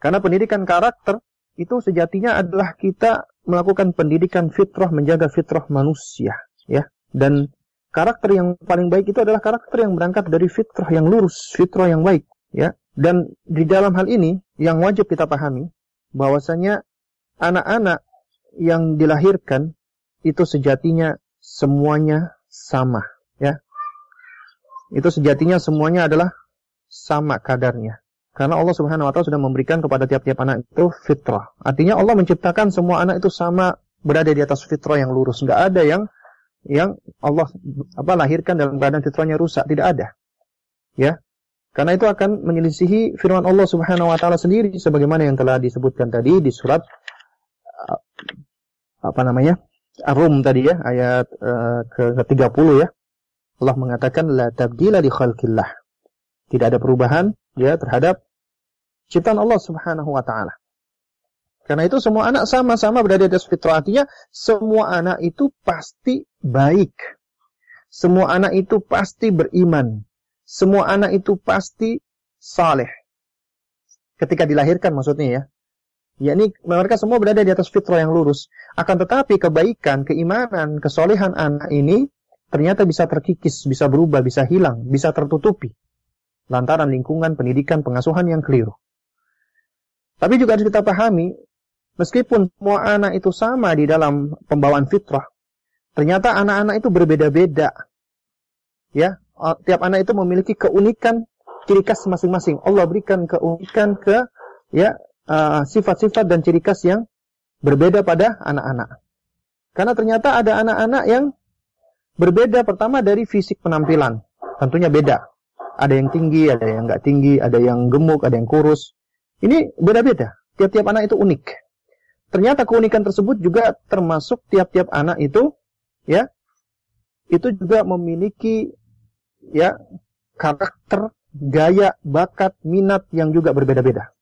Speaker 3: Karena pendidikan karakter itu sejatinya adalah kita melakukan pendidikan fitrah, menjaga fitrah manusia, ya. Dan karakter yang paling baik itu adalah karakter yang berangkat dari fitrah yang lurus, fitrah yang baik, ya. Dan di dalam hal ini yang wajib kita pahami bahwasanya anak-anak yang dilahirkan itu sejatinya semuanya sama, ya. Itu sejatinya semuanya adalah sama kadarnya. Karena Allah Subhanahu wa taala sudah memberikan kepada tiap-tiap anak itu fitrah. Artinya Allah menciptakan semua anak itu sama berada di atas fitrah yang lurus. Enggak ada yang yang Allah apa lahirkan dalam keadaan fitrahnya rusak, tidak ada. Ya. Karena itu akan menyelisihi firman Allah Subhanahu wa taala sendiri sebagaimana yang telah disebutkan tadi di surat apa namanya? Ar-Rum tadi ya, ayat uh, ke-30 ya. Allah mengatakan la tabdila li khalqillah. Tidak ada perubahan ya terhadap ciptaan Allah Subhanahu wa taala. Karena itu semua anak sama-sama berada di atas fitrah. Artinya semua anak itu pasti baik. Semua anak itu pasti beriman. Semua anak itu pasti saleh. Ketika dilahirkan maksudnya ya. Yakni mereka semua berada di atas fitrah yang lurus. Akan tetapi kebaikan, keimanan, kesolehan anak ini ternyata bisa terkikis, bisa berubah, bisa hilang, bisa tertutupi lantaran lingkungan pendidikan pengasuhan yang keliru. Tapi juga harus kita pahami, meskipun semua anak itu sama di dalam pembawaan fitrah, ternyata anak-anak itu berbeda-beda. Ya, tiap anak itu memiliki keunikan ciri khas masing-masing. Allah berikan keunikan ke ya sifat-sifat uh, dan ciri khas yang berbeda pada anak-anak. Karena ternyata ada anak-anak yang berbeda pertama dari fisik penampilan. Tentunya beda. Ada yang tinggi, ada yang nggak tinggi, ada yang gemuk, ada yang kurus. Ini beda-beda. Tiap-tiap anak itu unik. Ternyata keunikan tersebut juga termasuk tiap-tiap anak itu, ya, itu juga memiliki, ya, karakter, gaya, bakat, minat yang juga berbeda-beda.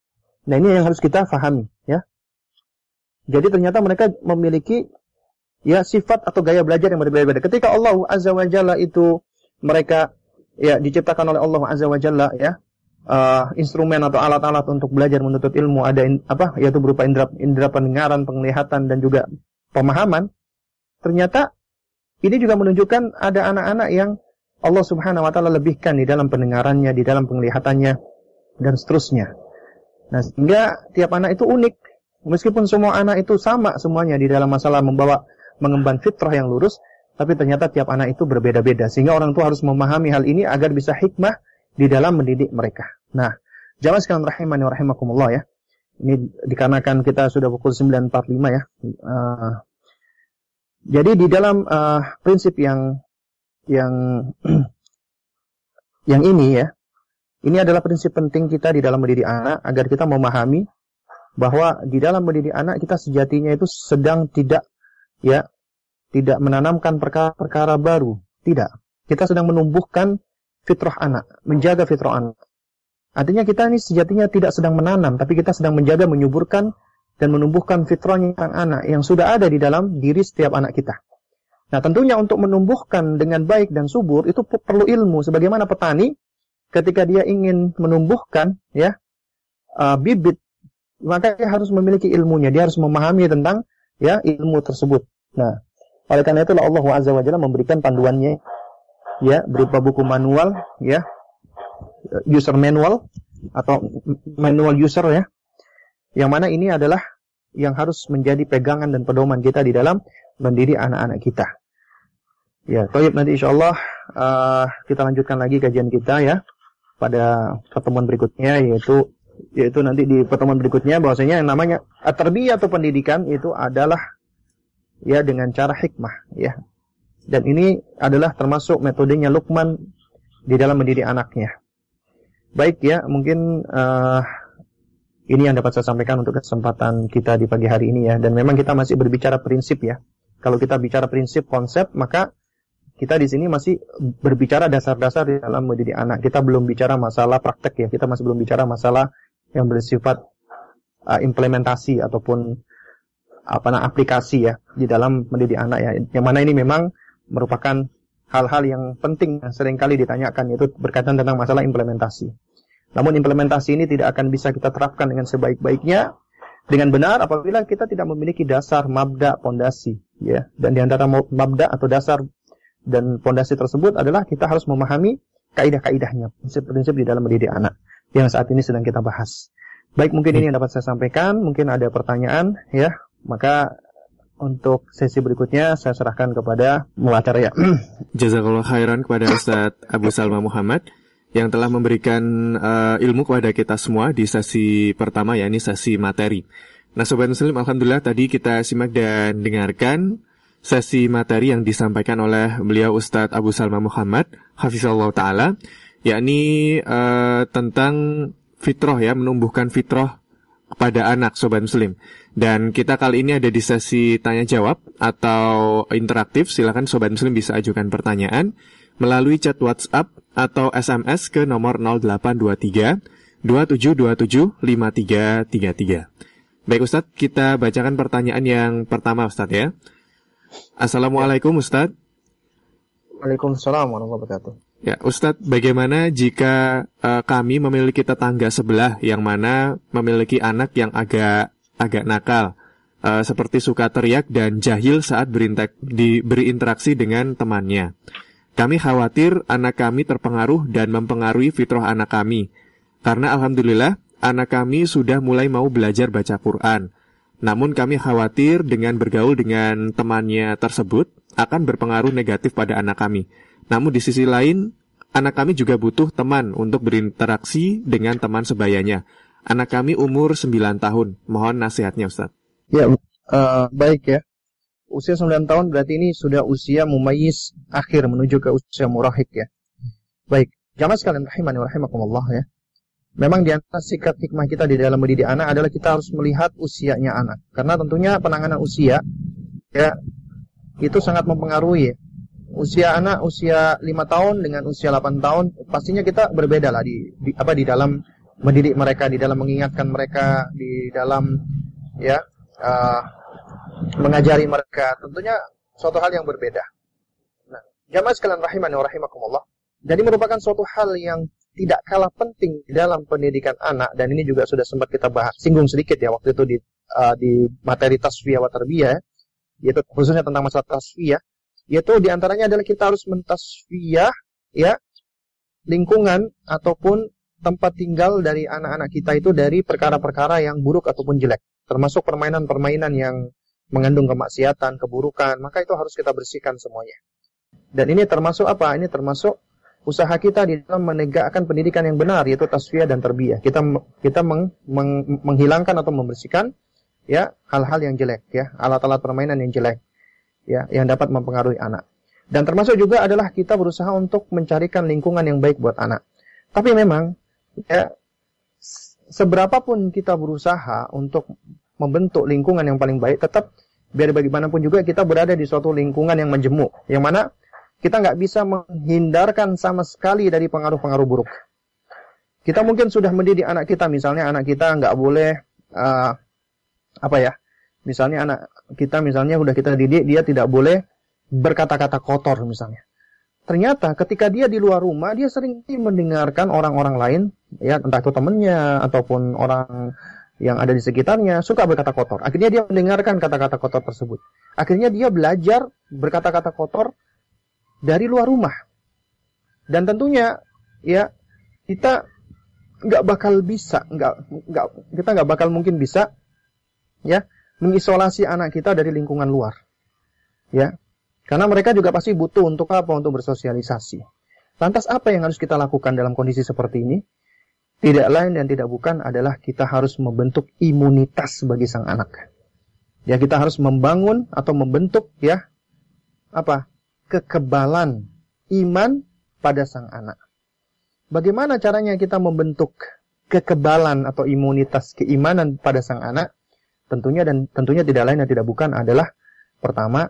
Speaker 3: Nah ini yang harus kita pahami, ya. Jadi ternyata mereka memiliki ya sifat atau gaya belajar yang berbeda-beda. Ketika Allah Azza wa Jalla itu mereka ya diciptakan oleh Allah Azza wa Jalla ya uh, instrumen atau alat-alat untuk belajar menuntut ilmu ada in, apa yaitu berupa indera indera pendengaran, penglihatan dan juga pemahaman, ternyata ini juga menunjukkan ada anak-anak yang Allah Subhanahu wa taala lebihkan di dalam pendengarannya, di dalam penglihatannya dan seterusnya. Nah, sehingga tiap anak itu unik. Meskipun semua anak itu sama semuanya di dalam masalah membawa mengemban fitrah yang lurus, tapi ternyata tiap anak itu berbeda-beda. Sehingga orang tua harus memahami hal ini agar bisa hikmah di dalam mendidik mereka. Nah, jamaah sekalian rahimani wa rahimakumullah ya. Ini dikarenakan kita sudah pukul 9.45 ya. Uh, jadi di dalam uh, prinsip yang yang yang ini ya, ini adalah prinsip penting kita di dalam mendidik anak agar kita memahami bahwa di dalam mendidik anak kita sejatinya itu sedang tidak ya tidak menanamkan perkara-perkara baru, tidak. Kita sedang menumbuhkan fitrah anak, menjaga fitrah anak. Artinya kita ini sejatinya tidak sedang menanam, tapi kita sedang menjaga, menyuburkan dan menumbuhkan fitrahnya sang anak yang sudah ada di dalam diri setiap anak kita. Nah, tentunya untuk menumbuhkan dengan baik dan subur itu perlu ilmu. Sebagaimana petani ketika dia ingin menumbuhkan ya uh, bibit, maka dia harus memiliki ilmunya. Dia harus memahami tentang ya ilmu tersebut. Nah, oleh karena itulah Allah Azza wa Jalla memberikan panduannya ya berupa buku manual ya user manual atau manual user ya yang mana ini adalah yang harus menjadi pegangan dan pedoman kita di dalam mendidik anak-anak kita. Ya, toyib nanti insya Allah uh, kita lanjutkan lagi kajian kita ya pada pertemuan berikutnya yaitu yaitu nanti di pertemuan berikutnya bahwasanya yang namanya tarbiyah atau pendidikan itu adalah ya dengan cara hikmah ya. Dan ini adalah termasuk metodenya Lukman di dalam mendidik anaknya. Baik ya, mungkin uh, ini yang dapat saya sampaikan untuk kesempatan kita di pagi hari ini ya. Dan memang kita masih berbicara prinsip ya. Kalau kita bicara prinsip konsep, maka kita di sini masih berbicara dasar-dasar di dalam mendidik anak. Kita belum bicara masalah praktek ya. Kita masih belum bicara masalah yang bersifat uh, implementasi ataupun apa nah, aplikasi ya di dalam mendidik anak ya. Yang mana ini memang merupakan hal-hal yang penting yang sering kali ditanyakan yaitu berkaitan tentang masalah implementasi. Namun implementasi ini tidak akan bisa kita terapkan dengan sebaik-baiknya dengan benar apabila kita tidak memiliki dasar mabda pondasi ya. Dan di antara mabda atau dasar dan pondasi tersebut adalah kita harus memahami kaidah-kaidahnya, prinsip-prinsip di dalam mendidik anak yang saat ini sedang kita bahas. Baik, mungkin ini yang dapat saya sampaikan. Mungkin ada pertanyaan ya maka untuk sesi berikutnya saya serahkan kepada ya.
Speaker 2: Jazakallah khairan kepada Ustaz Abu Salma Muhammad yang telah memberikan uh, ilmu kepada kita semua di sesi pertama yakni sesi materi. Nah Sobat Muslim Alhamdulillah tadi kita simak dan dengarkan sesi materi yang disampaikan oleh beliau Ustadz Abu Salma Muhammad Hafizullah Ta'ala yakni uh, tentang fitrah ya menumbuhkan fitrah kepada anak Sobat Muslim. Dan kita kali ini ada di sesi tanya jawab atau interaktif. Silakan Sobat Muslim bisa ajukan pertanyaan melalui chat WhatsApp atau SMS ke nomor 0823 2727 5333. Baik Ustadz, kita bacakan pertanyaan yang pertama Ustadz ya. Assalamualaikum Ustadz.
Speaker 3: Waalaikumsalam warahmatullahi wabarakatuh.
Speaker 2: Ya, Ustadz, bagaimana jika uh, kami memiliki tetangga sebelah yang mana memiliki anak yang agak agak nakal, uh, seperti suka teriak dan jahil saat berintek, di, berinteraksi dengan temannya? Kami khawatir anak kami terpengaruh dan mempengaruhi fitrah anak kami, karena alhamdulillah anak kami sudah mulai mau belajar baca Quran. Namun kami khawatir dengan bergaul dengan temannya tersebut akan berpengaruh negatif pada anak kami. Namun di sisi lain, anak kami juga butuh teman untuk berinteraksi dengan teman sebayanya. Anak kami umur 9 tahun. Mohon nasihatnya Ustaz.
Speaker 3: Ya, uh, baik ya. Usia 9 tahun berarti ini sudah usia mumayyiz akhir menuju ke usia murahik ya. Baik, jamaah sekalian rahimani wa ya. Memang di antara sikap hikmah kita di dalam mendidik anak adalah kita harus melihat usianya anak. Karena tentunya penanganan usia ya itu sangat mempengaruhi usia anak usia lima tahun dengan usia 8 tahun pastinya kita berbeda lah di, di apa di dalam mendidik mereka di dalam mengingatkan mereka di dalam ya uh, mengajari mereka tentunya suatu hal yang berbeda. Nah, jamaah sekalian rahimani wa rahimakumullah. Jadi merupakan suatu hal yang tidak kalah penting dalam pendidikan anak dan ini juga sudah sempat kita bahas singgung sedikit ya waktu itu di uh, di materi tasfiyah wa tarbiyah yaitu khususnya tentang masalah tasfiyah yaitu di antaranya adalah kita harus mentasfiyah ya lingkungan ataupun tempat tinggal dari anak-anak kita itu dari perkara-perkara yang buruk ataupun jelek termasuk permainan-permainan yang mengandung kemaksiatan, keburukan, maka itu harus kita bersihkan semuanya. Dan ini termasuk apa? Ini termasuk usaha kita di dalam menegakkan pendidikan yang benar yaitu tasfiyah dan terbiyah. Kita kita meng, meng, menghilangkan atau membersihkan ya hal-hal yang jelek ya, alat-alat permainan yang jelek ya yang dapat mempengaruhi anak. Dan termasuk juga adalah kita berusaha untuk mencarikan lingkungan yang baik buat anak. Tapi memang ya seberapapun kita berusaha untuk membentuk lingkungan yang paling baik, tetap biar bagaimanapun juga kita berada di suatu lingkungan yang menjemuk, yang mana kita nggak bisa menghindarkan sama sekali dari pengaruh-pengaruh buruk. Kita mungkin sudah mendidik anak kita, misalnya anak kita nggak boleh uh, apa ya, misalnya anak kita misalnya udah kita didik dia tidak boleh berkata-kata kotor misalnya. Ternyata ketika dia di luar rumah dia sering mendengarkan orang-orang lain ya entah itu temennya ataupun orang yang ada di sekitarnya suka berkata kotor. Akhirnya dia mendengarkan kata-kata kotor tersebut. Akhirnya dia belajar berkata-kata kotor dari luar rumah. Dan tentunya ya kita nggak bakal bisa, nggak nggak kita nggak bakal mungkin bisa ya mengisolasi anak kita dari lingkungan luar. Ya. Karena mereka juga pasti butuh untuk apa? Untuk bersosialisasi. Lantas apa yang harus kita lakukan dalam kondisi seperti ini? Tidak lain dan tidak bukan adalah kita harus membentuk imunitas bagi sang anak. Ya kita harus membangun atau membentuk ya apa? kekebalan iman pada sang anak. Bagaimana caranya kita membentuk kekebalan atau imunitas keimanan pada sang anak? Tentunya dan tentunya tidak lain dan tidak bukan adalah pertama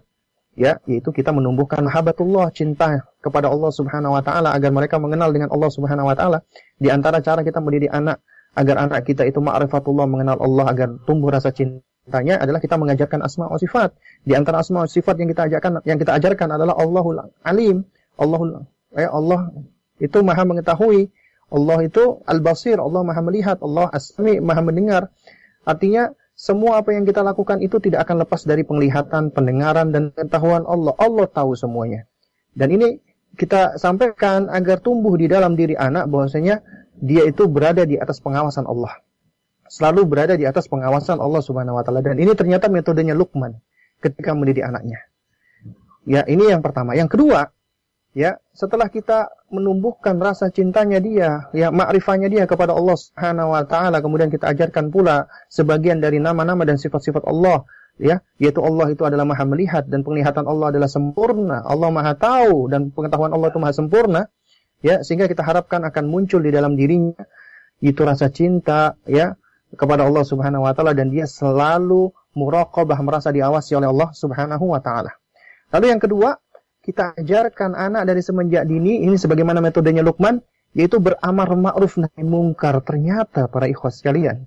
Speaker 3: ya yaitu kita menumbuhkan mahabbatullah cinta kepada Allah Subhanahu wa taala agar mereka mengenal dengan Allah Subhanahu wa taala. Di antara cara kita mendidik anak agar anak kita itu ma'rifatullah mengenal Allah agar tumbuh rasa cintanya adalah kita mengajarkan asma wa sifat. Di antara asma wa sifat yang kita ajarkan yang kita ajarkan adalah Allahul alim. Allahul ya Allah itu maha mengetahui. Allah itu al-basir Allah maha melihat. Allah asmi maha mendengar. Artinya semua apa yang kita lakukan itu tidak akan lepas dari penglihatan, pendengaran, dan pengetahuan Allah. Allah tahu semuanya. Dan ini kita sampaikan agar tumbuh di dalam diri anak bahwasanya dia itu berada di atas pengawasan Allah. Selalu berada di atas pengawasan Allah Subhanahu wa taala dan ini ternyata metodenya Luqman ketika mendidik anaknya. Ya, ini yang pertama. Yang kedua, ya setelah kita menumbuhkan rasa cintanya dia ya makrifahnya dia kepada Allah Subhanahu wa taala kemudian kita ajarkan pula sebagian dari nama-nama dan sifat-sifat Allah ya yaitu Allah itu adalah maha melihat dan penglihatan Allah adalah sempurna Allah maha tahu dan pengetahuan Allah itu maha sempurna ya sehingga kita harapkan akan muncul di dalam dirinya itu rasa cinta ya kepada Allah Subhanahu wa taala dan dia selalu muraqabah merasa diawasi oleh Allah Subhanahu wa taala. Lalu yang kedua, kita ajarkan anak dari semenjak dini, ini sebagaimana metodenya Lukman, yaitu beramar ma'ruf nahi mungkar. Ternyata para ikhwas sekalian,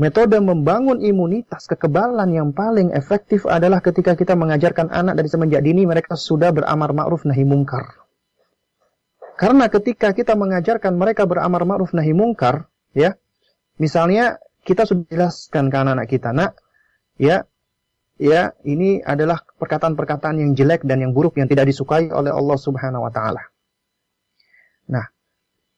Speaker 3: metode membangun imunitas kekebalan yang paling efektif adalah ketika kita mengajarkan anak dari semenjak dini mereka sudah beramar ma'ruf nahi mungkar. Karena ketika kita mengajarkan mereka beramar ma'ruf nahi mungkar, ya, misalnya kita sudah jelaskan ke anak-anak kita, nak, ya, ya ini adalah perkataan-perkataan yang jelek dan yang buruk yang tidak disukai oleh Allah Subhanahu wa taala. Nah,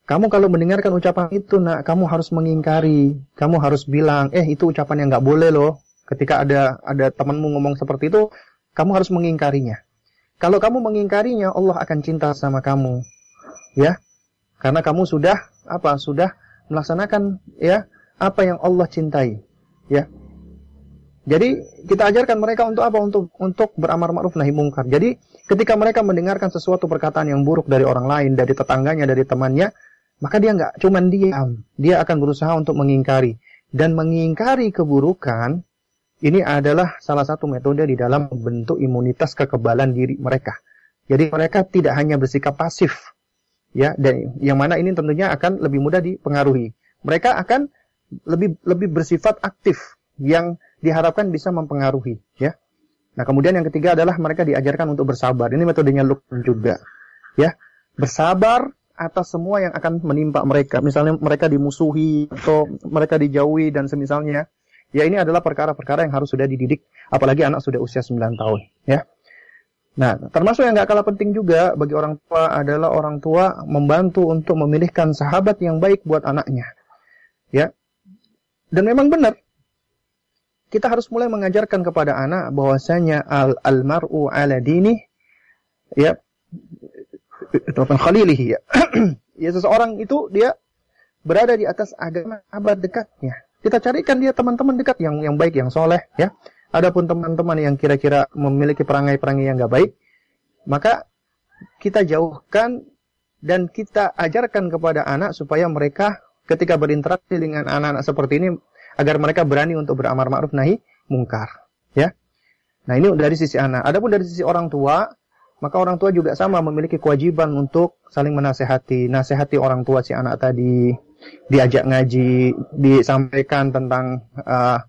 Speaker 3: kamu kalau mendengarkan ucapan itu, nak, kamu harus mengingkari. Kamu harus bilang, "Eh, itu ucapan yang nggak boleh loh." Ketika ada ada temanmu ngomong seperti itu, kamu harus mengingkarinya. Kalau kamu mengingkarinya, Allah akan cinta sama kamu. Ya. Karena kamu sudah apa? Sudah melaksanakan ya apa yang Allah cintai. Ya. Jadi kita ajarkan mereka untuk apa? Untuk untuk beramar ma'ruf nahi mungkar. Jadi ketika mereka mendengarkan sesuatu perkataan yang buruk dari orang lain, dari tetangganya, dari temannya, maka dia nggak cuma diam, dia akan berusaha untuk mengingkari dan mengingkari keburukan. Ini adalah salah satu metode di dalam membentuk imunitas kekebalan diri mereka. Jadi mereka tidak hanya bersikap pasif, ya, dan yang mana ini tentunya akan lebih mudah dipengaruhi. Mereka akan lebih lebih bersifat aktif, yang diharapkan bisa mempengaruhi ya. Nah, kemudian yang ketiga adalah mereka diajarkan untuk bersabar. Ini metodenya Luqman juga. Ya. Bersabar atas semua yang akan menimpa mereka. Misalnya mereka dimusuhi atau mereka dijauhi dan semisalnya. Ya ini adalah perkara-perkara yang harus sudah dididik, apalagi anak sudah usia 9 tahun. Ya. Nah, termasuk yang gak kalah penting juga bagi orang tua adalah orang tua membantu untuk memilihkan sahabat yang baik buat anaknya. Ya. Dan memang benar. Kita harus mulai mengajarkan kepada anak bahwasanya al almaru ala dini ya khalilihi ya. ya seseorang itu dia berada di atas agama sahabat dekatnya. Kita carikan dia teman-teman dekat yang yang baik, yang soleh, ya. Adapun teman-teman yang kira-kira memiliki perangai-perangai yang gak baik, maka kita jauhkan dan kita ajarkan kepada anak supaya mereka ketika berinteraksi dengan anak-anak seperti ini agar mereka berani untuk beramar ma'ruf nahi mungkar, ya. Nah, ini dari sisi anak. Adapun dari sisi orang tua, maka orang tua juga sama memiliki kewajiban untuk saling menasehati, nasihati orang tua si anak tadi, diajak ngaji, disampaikan tentang uh,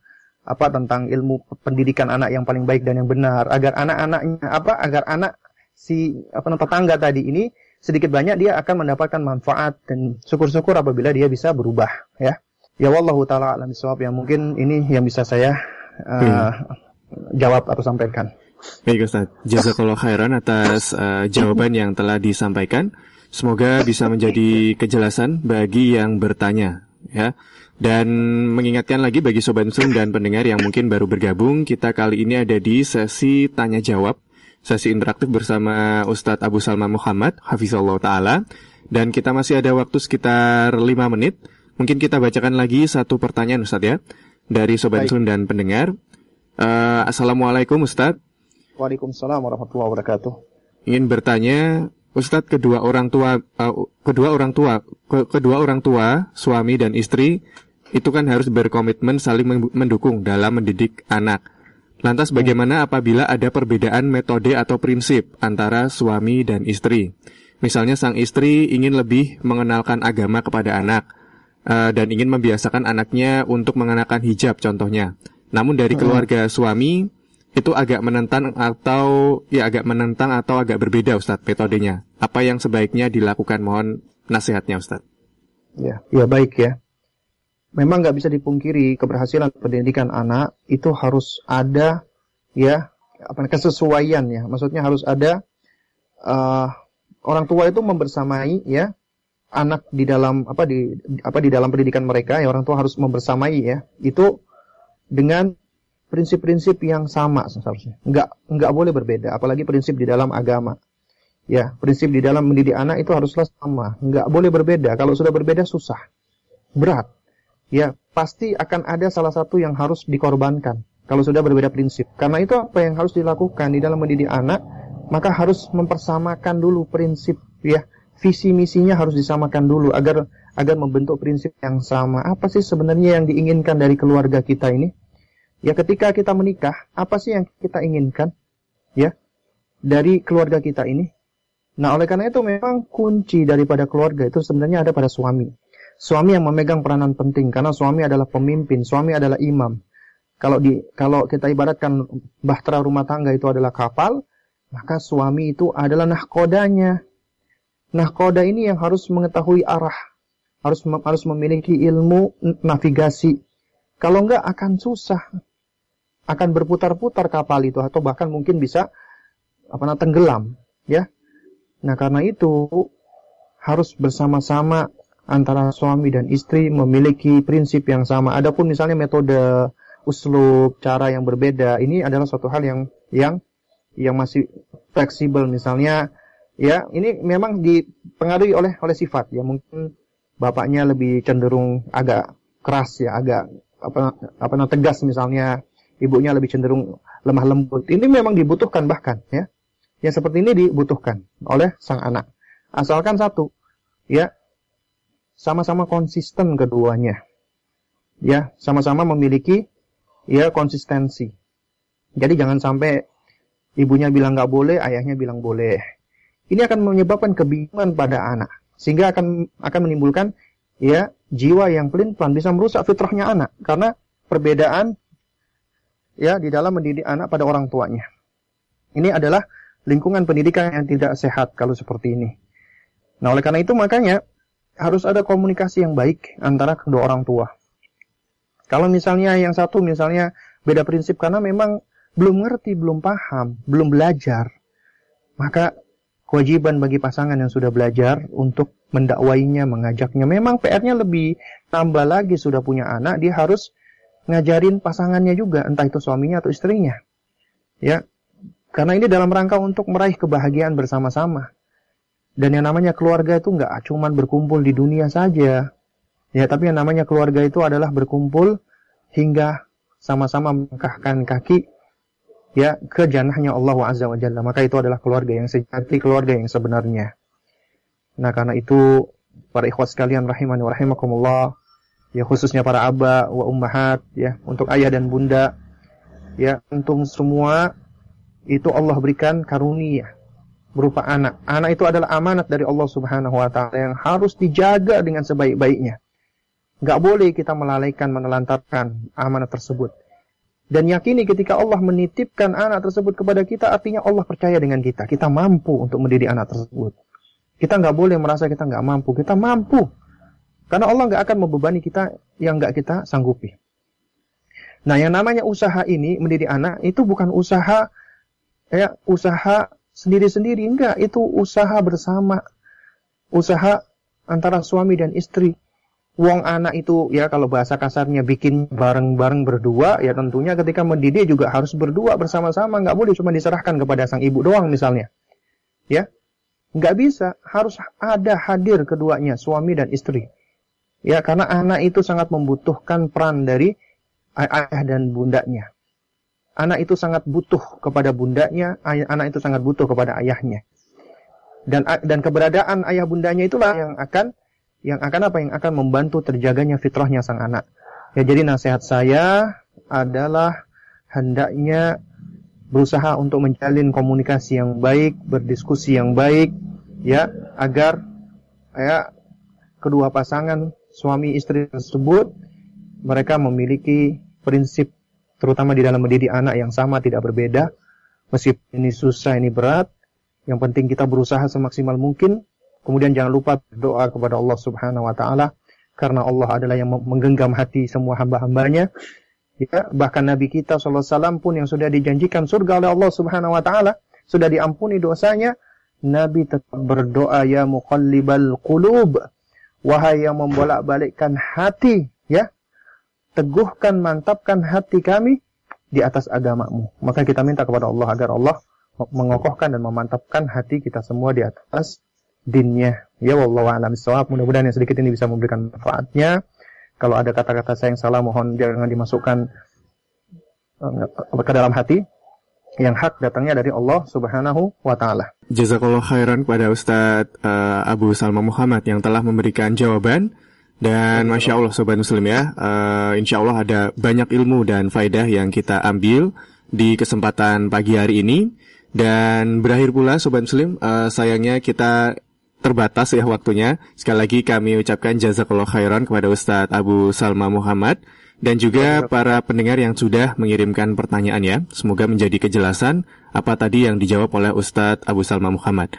Speaker 3: apa tentang ilmu pendidikan anak yang paling baik dan yang benar, agar anak-anaknya apa, agar anak si apa tetangga tadi ini sedikit banyak dia akan mendapatkan manfaat dan syukur-syukur apabila dia bisa berubah, ya. Ya wallahu taala alam yang mungkin ini yang bisa saya uh, hmm. jawab atau sampaikan.
Speaker 2: Baik Ustaz, jazakallah khairan atas uh, jawaban yang telah disampaikan. Semoga bisa menjadi kejelasan bagi yang bertanya ya. Dan mengingatkan lagi bagi sobat Muslim dan pendengar yang mungkin baru bergabung, kita kali ini ada di sesi tanya jawab, sesi interaktif bersama Ustadz Abu Salma Muhammad, Hafizullah Ta'ala. Dan kita masih ada waktu sekitar 5 menit. Mungkin kita bacakan lagi satu pertanyaan Ustadz ya, dari sobat Muslim dan pendengar. Uh, Assalamualaikum Ustadz.
Speaker 3: Waalaikumsalam warahmatullahi wabarakatuh.
Speaker 2: Ingin bertanya, Ustadz kedua orang tua uh, kedua orang tua ke, kedua orang tua suami dan istri itu kan harus berkomitmen saling mendukung dalam mendidik anak. Lantas bagaimana apabila ada perbedaan metode atau prinsip antara suami dan istri? Misalnya sang istri ingin lebih mengenalkan agama kepada anak uh, dan ingin membiasakan anaknya untuk mengenakan hijab contohnya. Namun dari keluarga suami itu agak menentang atau ya agak menentang atau agak berbeda Ustadz metodenya. Apa yang sebaiknya dilakukan? Mohon nasihatnya Ustadz.
Speaker 3: Ya, ya baik ya. Memang nggak bisa dipungkiri keberhasilan pendidikan anak itu harus ada ya apa kesesuaian ya. Maksudnya harus ada uh, orang tua itu membersamai ya anak di dalam apa di apa di dalam pendidikan mereka ya orang tua harus membersamai ya itu dengan prinsip-prinsip yang sama seharusnya. Enggak enggak boleh berbeda, apalagi prinsip di dalam agama. Ya, prinsip di dalam mendidik anak itu haruslah sama, enggak boleh berbeda. Kalau sudah berbeda susah. Berat. Ya, pasti akan ada salah satu yang harus dikorbankan kalau sudah berbeda prinsip. Karena itu apa yang harus dilakukan di dalam mendidik anak, maka harus mempersamakan dulu prinsip ya. Visi misinya harus disamakan dulu agar agar membentuk prinsip yang sama. Apa sih sebenarnya yang diinginkan dari keluarga kita ini? Ya ketika kita menikah, apa sih yang kita inginkan? Ya, dari keluarga kita ini. Nah, oleh karena itu memang kunci daripada keluarga itu sebenarnya ada pada suami. Suami yang memegang peranan penting karena suami adalah pemimpin, suami adalah imam. Kalau di kalau kita ibaratkan bahtera rumah tangga itu adalah kapal, maka suami itu adalah nahkodanya. Nahkoda ini yang harus mengetahui arah, harus harus memiliki ilmu navigasi. Kalau enggak akan susah akan berputar-putar kapal itu atau bahkan mungkin bisa apa namanya tenggelam ya. Nah, karena itu harus bersama-sama antara suami dan istri memiliki prinsip yang sama. Adapun misalnya metode uslub, cara yang berbeda, ini adalah suatu hal yang yang yang masih fleksibel misalnya ya, ini memang dipengaruhi oleh oleh sifat ya. Mungkin bapaknya lebih cenderung agak keras ya, agak apa apa tegas misalnya ibunya lebih cenderung lemah lembut. Ini memang dibutuhkan bahkan ya. Yang seperti ini dibutuhkan oleh sang anak. Asalkan satu, ya sama-sama konsisten keduanya. Ya, sama-sama memiliki ya konsistensi. Jadi jangan sampai ibunya bilang nggak boleh, ayahnya bilang boleh. Ini akan menyebabkan kebingungan pada anak, sehingga akan akan menimbulkan ya jiwa yang pelin-pelan bisa merusak fitrahnya anak karena perbedaan ya di dalam mendidik anak pada orang tuanya. Ini adalah lingkungan pendidikan yang tidak sehat kalau seperti ini. Nah, oleh karena itu makanya harus ada komunikasi yang baik antara kedua orang tua. Kalau misalnya yang satu misalnya beda prinsip karena memang belum ngerti, belum paham, belum belajar, maka kewajiban bagi pasangan yang sudah belajar untuk mendakwainya, mengajaknya. Memang PR-nya lebih tambah lagi sudah punya anak, dia harus ngajarin pasangannya juga, entah itu suaminya atau istrinya. Ya, karena ini dalam rangka untuk meraih kebahagiaan bersama-sama. Dan yang namanya keluarga itu nggak cuma berkumpul di dunia saja. Ya, tapi yang namanya keluarga itu adalah berkumpul hingga sama-sama melangkahkan kaki ya ke jannahnya Allah Azza wa Jalla. Maka itu adalah keluarga yang sejati, keluarga yang sebenarnya. Nah, karena itu para ikhwas sekalian rahimani wa rahimakumullah, ya khususnya para aba wa ummahat ya, untuk ayah dan bunda ya, untuk semua itu Allah berikan karunia berupa anak. Anak itu adalah amanat dari Allah Subhanahu wa taala yang harus dijaga dengan sebaik-baiknya. Gak boleh kita melalaikan, menelantarkan amanat tersebut. Dan yakini ketika Allah menitipkan anak tersebut kepada kita, artinya Allah percaya dengan kita. Kita mampu untuk mendidik anak tersebut. Kita nggak boleh merasa kita nggak mampu. Kita mampu. Karena Allah nggak akan membebani kita yang nggak kita sanggupi. Nah, yang namanya usaha ini mendidik anak itu bukan usaha ya usaha sendiri-sendiri enggak, itu usaha bersama. Usaha antara suami dan istri wong anak itu ya kalau bahasa kasarnya bikin bareng-bareng berdua ya tentunya ketika mendidik juga harus berdua bersama-sama. Nggak boleh cuma diserahkan kepada sang ibu doang misalnya. Ya nggak bisa. Harus ada hadir keduanya suami dan istri. Ya karena anak itu sangat membutuhkan peran dari ayah dan bundanya. Anak itu sangat butuh kepada bundanya anak itu sangat butuh kepada ayahnya. Dan dan keberadaan ayah bundanya itulah yang akan yang akan apa yang akan membantu terjaganya fitrahnya sang anak. Ya jadi nasihat saya adalah hendaknya berusaha untuk menjalin komunikasi yang baik, berdiskusi yang baik ya agar ya kedua pasangan suami istri tersebut mereka memiliki prinsip terutama di dalam mendidik anak yang sama tidak berbeda meskipun ini susah ini berat yang penting kita berusaha semaksimal mungkin Kemudian jangan lupa berdoa kepada Allah Subhanahu wa taala karena Allah adalah yang menggenggam hati semua hamba-hambanya. Ya, bahkan Nabi kita SAW pun yang sudah dijanjikan surga oleh Allah Subhanahu wa taala, sudah diampuni dosanya, Nabi tetap berdoa ya muqallibal qulub, wahai yang membolak-balikkan hati, ya. Teguhkan, mantapkan hati kami di atas agamamu. Maka kita minta kepada Allah agar Allah mengokohkan dan memantapkan hati kita semua di atas dinnya. Ya wallahu a'lam bishawab. Mudah-mudahan yang sedikit ini bisa memberikan manfaatnya. Kalau ada kata-kata saya yang salah mohon jangan dimasukkan uh, ke dalam hati. Yang hak datangnya dari Allah Subhanahu wa taala.
Speaker 2: Jazakallah khairan kepada Ustadz uh, Abu Salma Muhammad yang telah memberikan jawaban dan Masya Allah Sobat Muslim ya, uh, Insya Allah ada banyak ilmu dan faidah yang kita ambil di kesempatan pagi hari ini. Dan berakhir pula Sobat Muslim, uh, sayangnya kita terbatas ya waktunya. Sekali lagi kami ucapkan jazakallah khairan kepada Ustadz Abu Salma Muhammad dan juga para pendengar yang sudah mengirimkan pertanyaannya. Semoga menjadi kejelasan apa tadi yang dijawab oleh Ustadz Abu Salma Muhammad.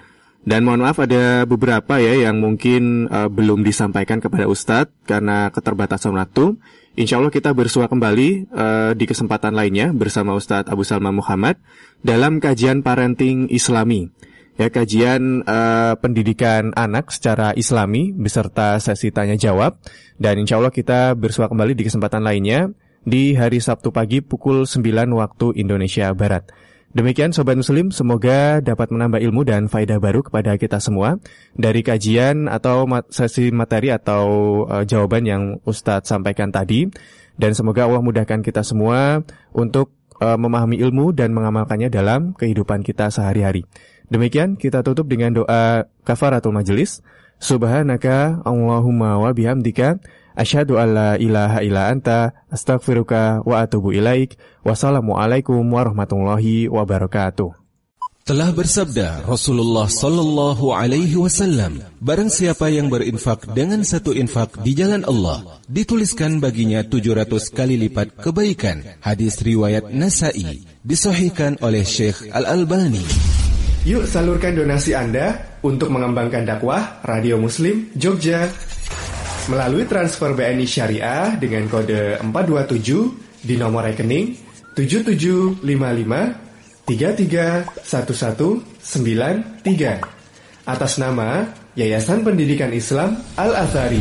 Speaker 2: Dan mohon maaf ada beberapa ya yang mungkin uh, belum disampaikan kepada Ustadz karena keterbatasan waktu. Insya Allah kita bersua kembali uh, di kesempatan lainnya bersama Ustadz Abu Salma Muhammad dalam kajian parenting Islami ya kajian uh, pendidikan anak secara islami beserta sesi tanya jawab dan insya Allah kita bersua kembali di kesempatan lainnya di hari Sabtu pagi pukul 9 waktu Indonesia Barat. Demikian Sobat Muslim, semoga dapat menambah ilmu dan faedah baru kepada kita semua dari kajian atau sesi materi atau uh, jawaban yang Ustadz sampaikan tadi. Dan semoga Allah mudahkan kita semua untuk uh, memahami ilmu dan mengamalkannya dalam kehidupan kita sehari-hari. Demikian kita tutup dengan doa kafaratul majelis. Subhanaka Allahumma wa bihamdika asyhadu alla ilaha illa anta astaghfiruka wa atubu ilaik. Wassalamualaikum warahmatullahi wabarakatuh.
Speaker 4: Telah bersabda Rasulullah sallallahu alaihi wasallam, barang siapa yang berinfak dengan satu infak di jalan Allah, dituliskan baginya 700 kali lipat kebaikan. Hadis riwayat Nasai, disahihkan oleh Syekh Al-Albani.
Speaker 5: Yuk salurkan donasi Anda untuk mengembangkan dakwah Radio Muslim Jogja melalui transfer BNI Syariah dengan kode 427 di nomor rekening 7755 331193 atas nama Yayasan Pendidikan Islam Al-Azhari.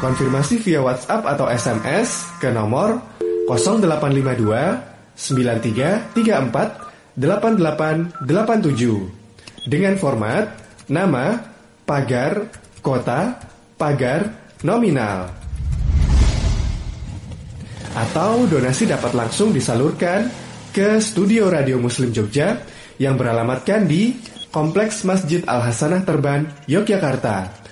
Speaker 5: Konfirmasi via WhatsApp atau SMS ke nomor 0852 9334 8887 dengan format nama, pagar, kota, pagar, nominal. Atau donasi dapat langsung disalurkan ke Studio Radio Muslim Jogja yang beralamatkan di Kompleks Masjid Al Hasanah Terban, Yogyakarta.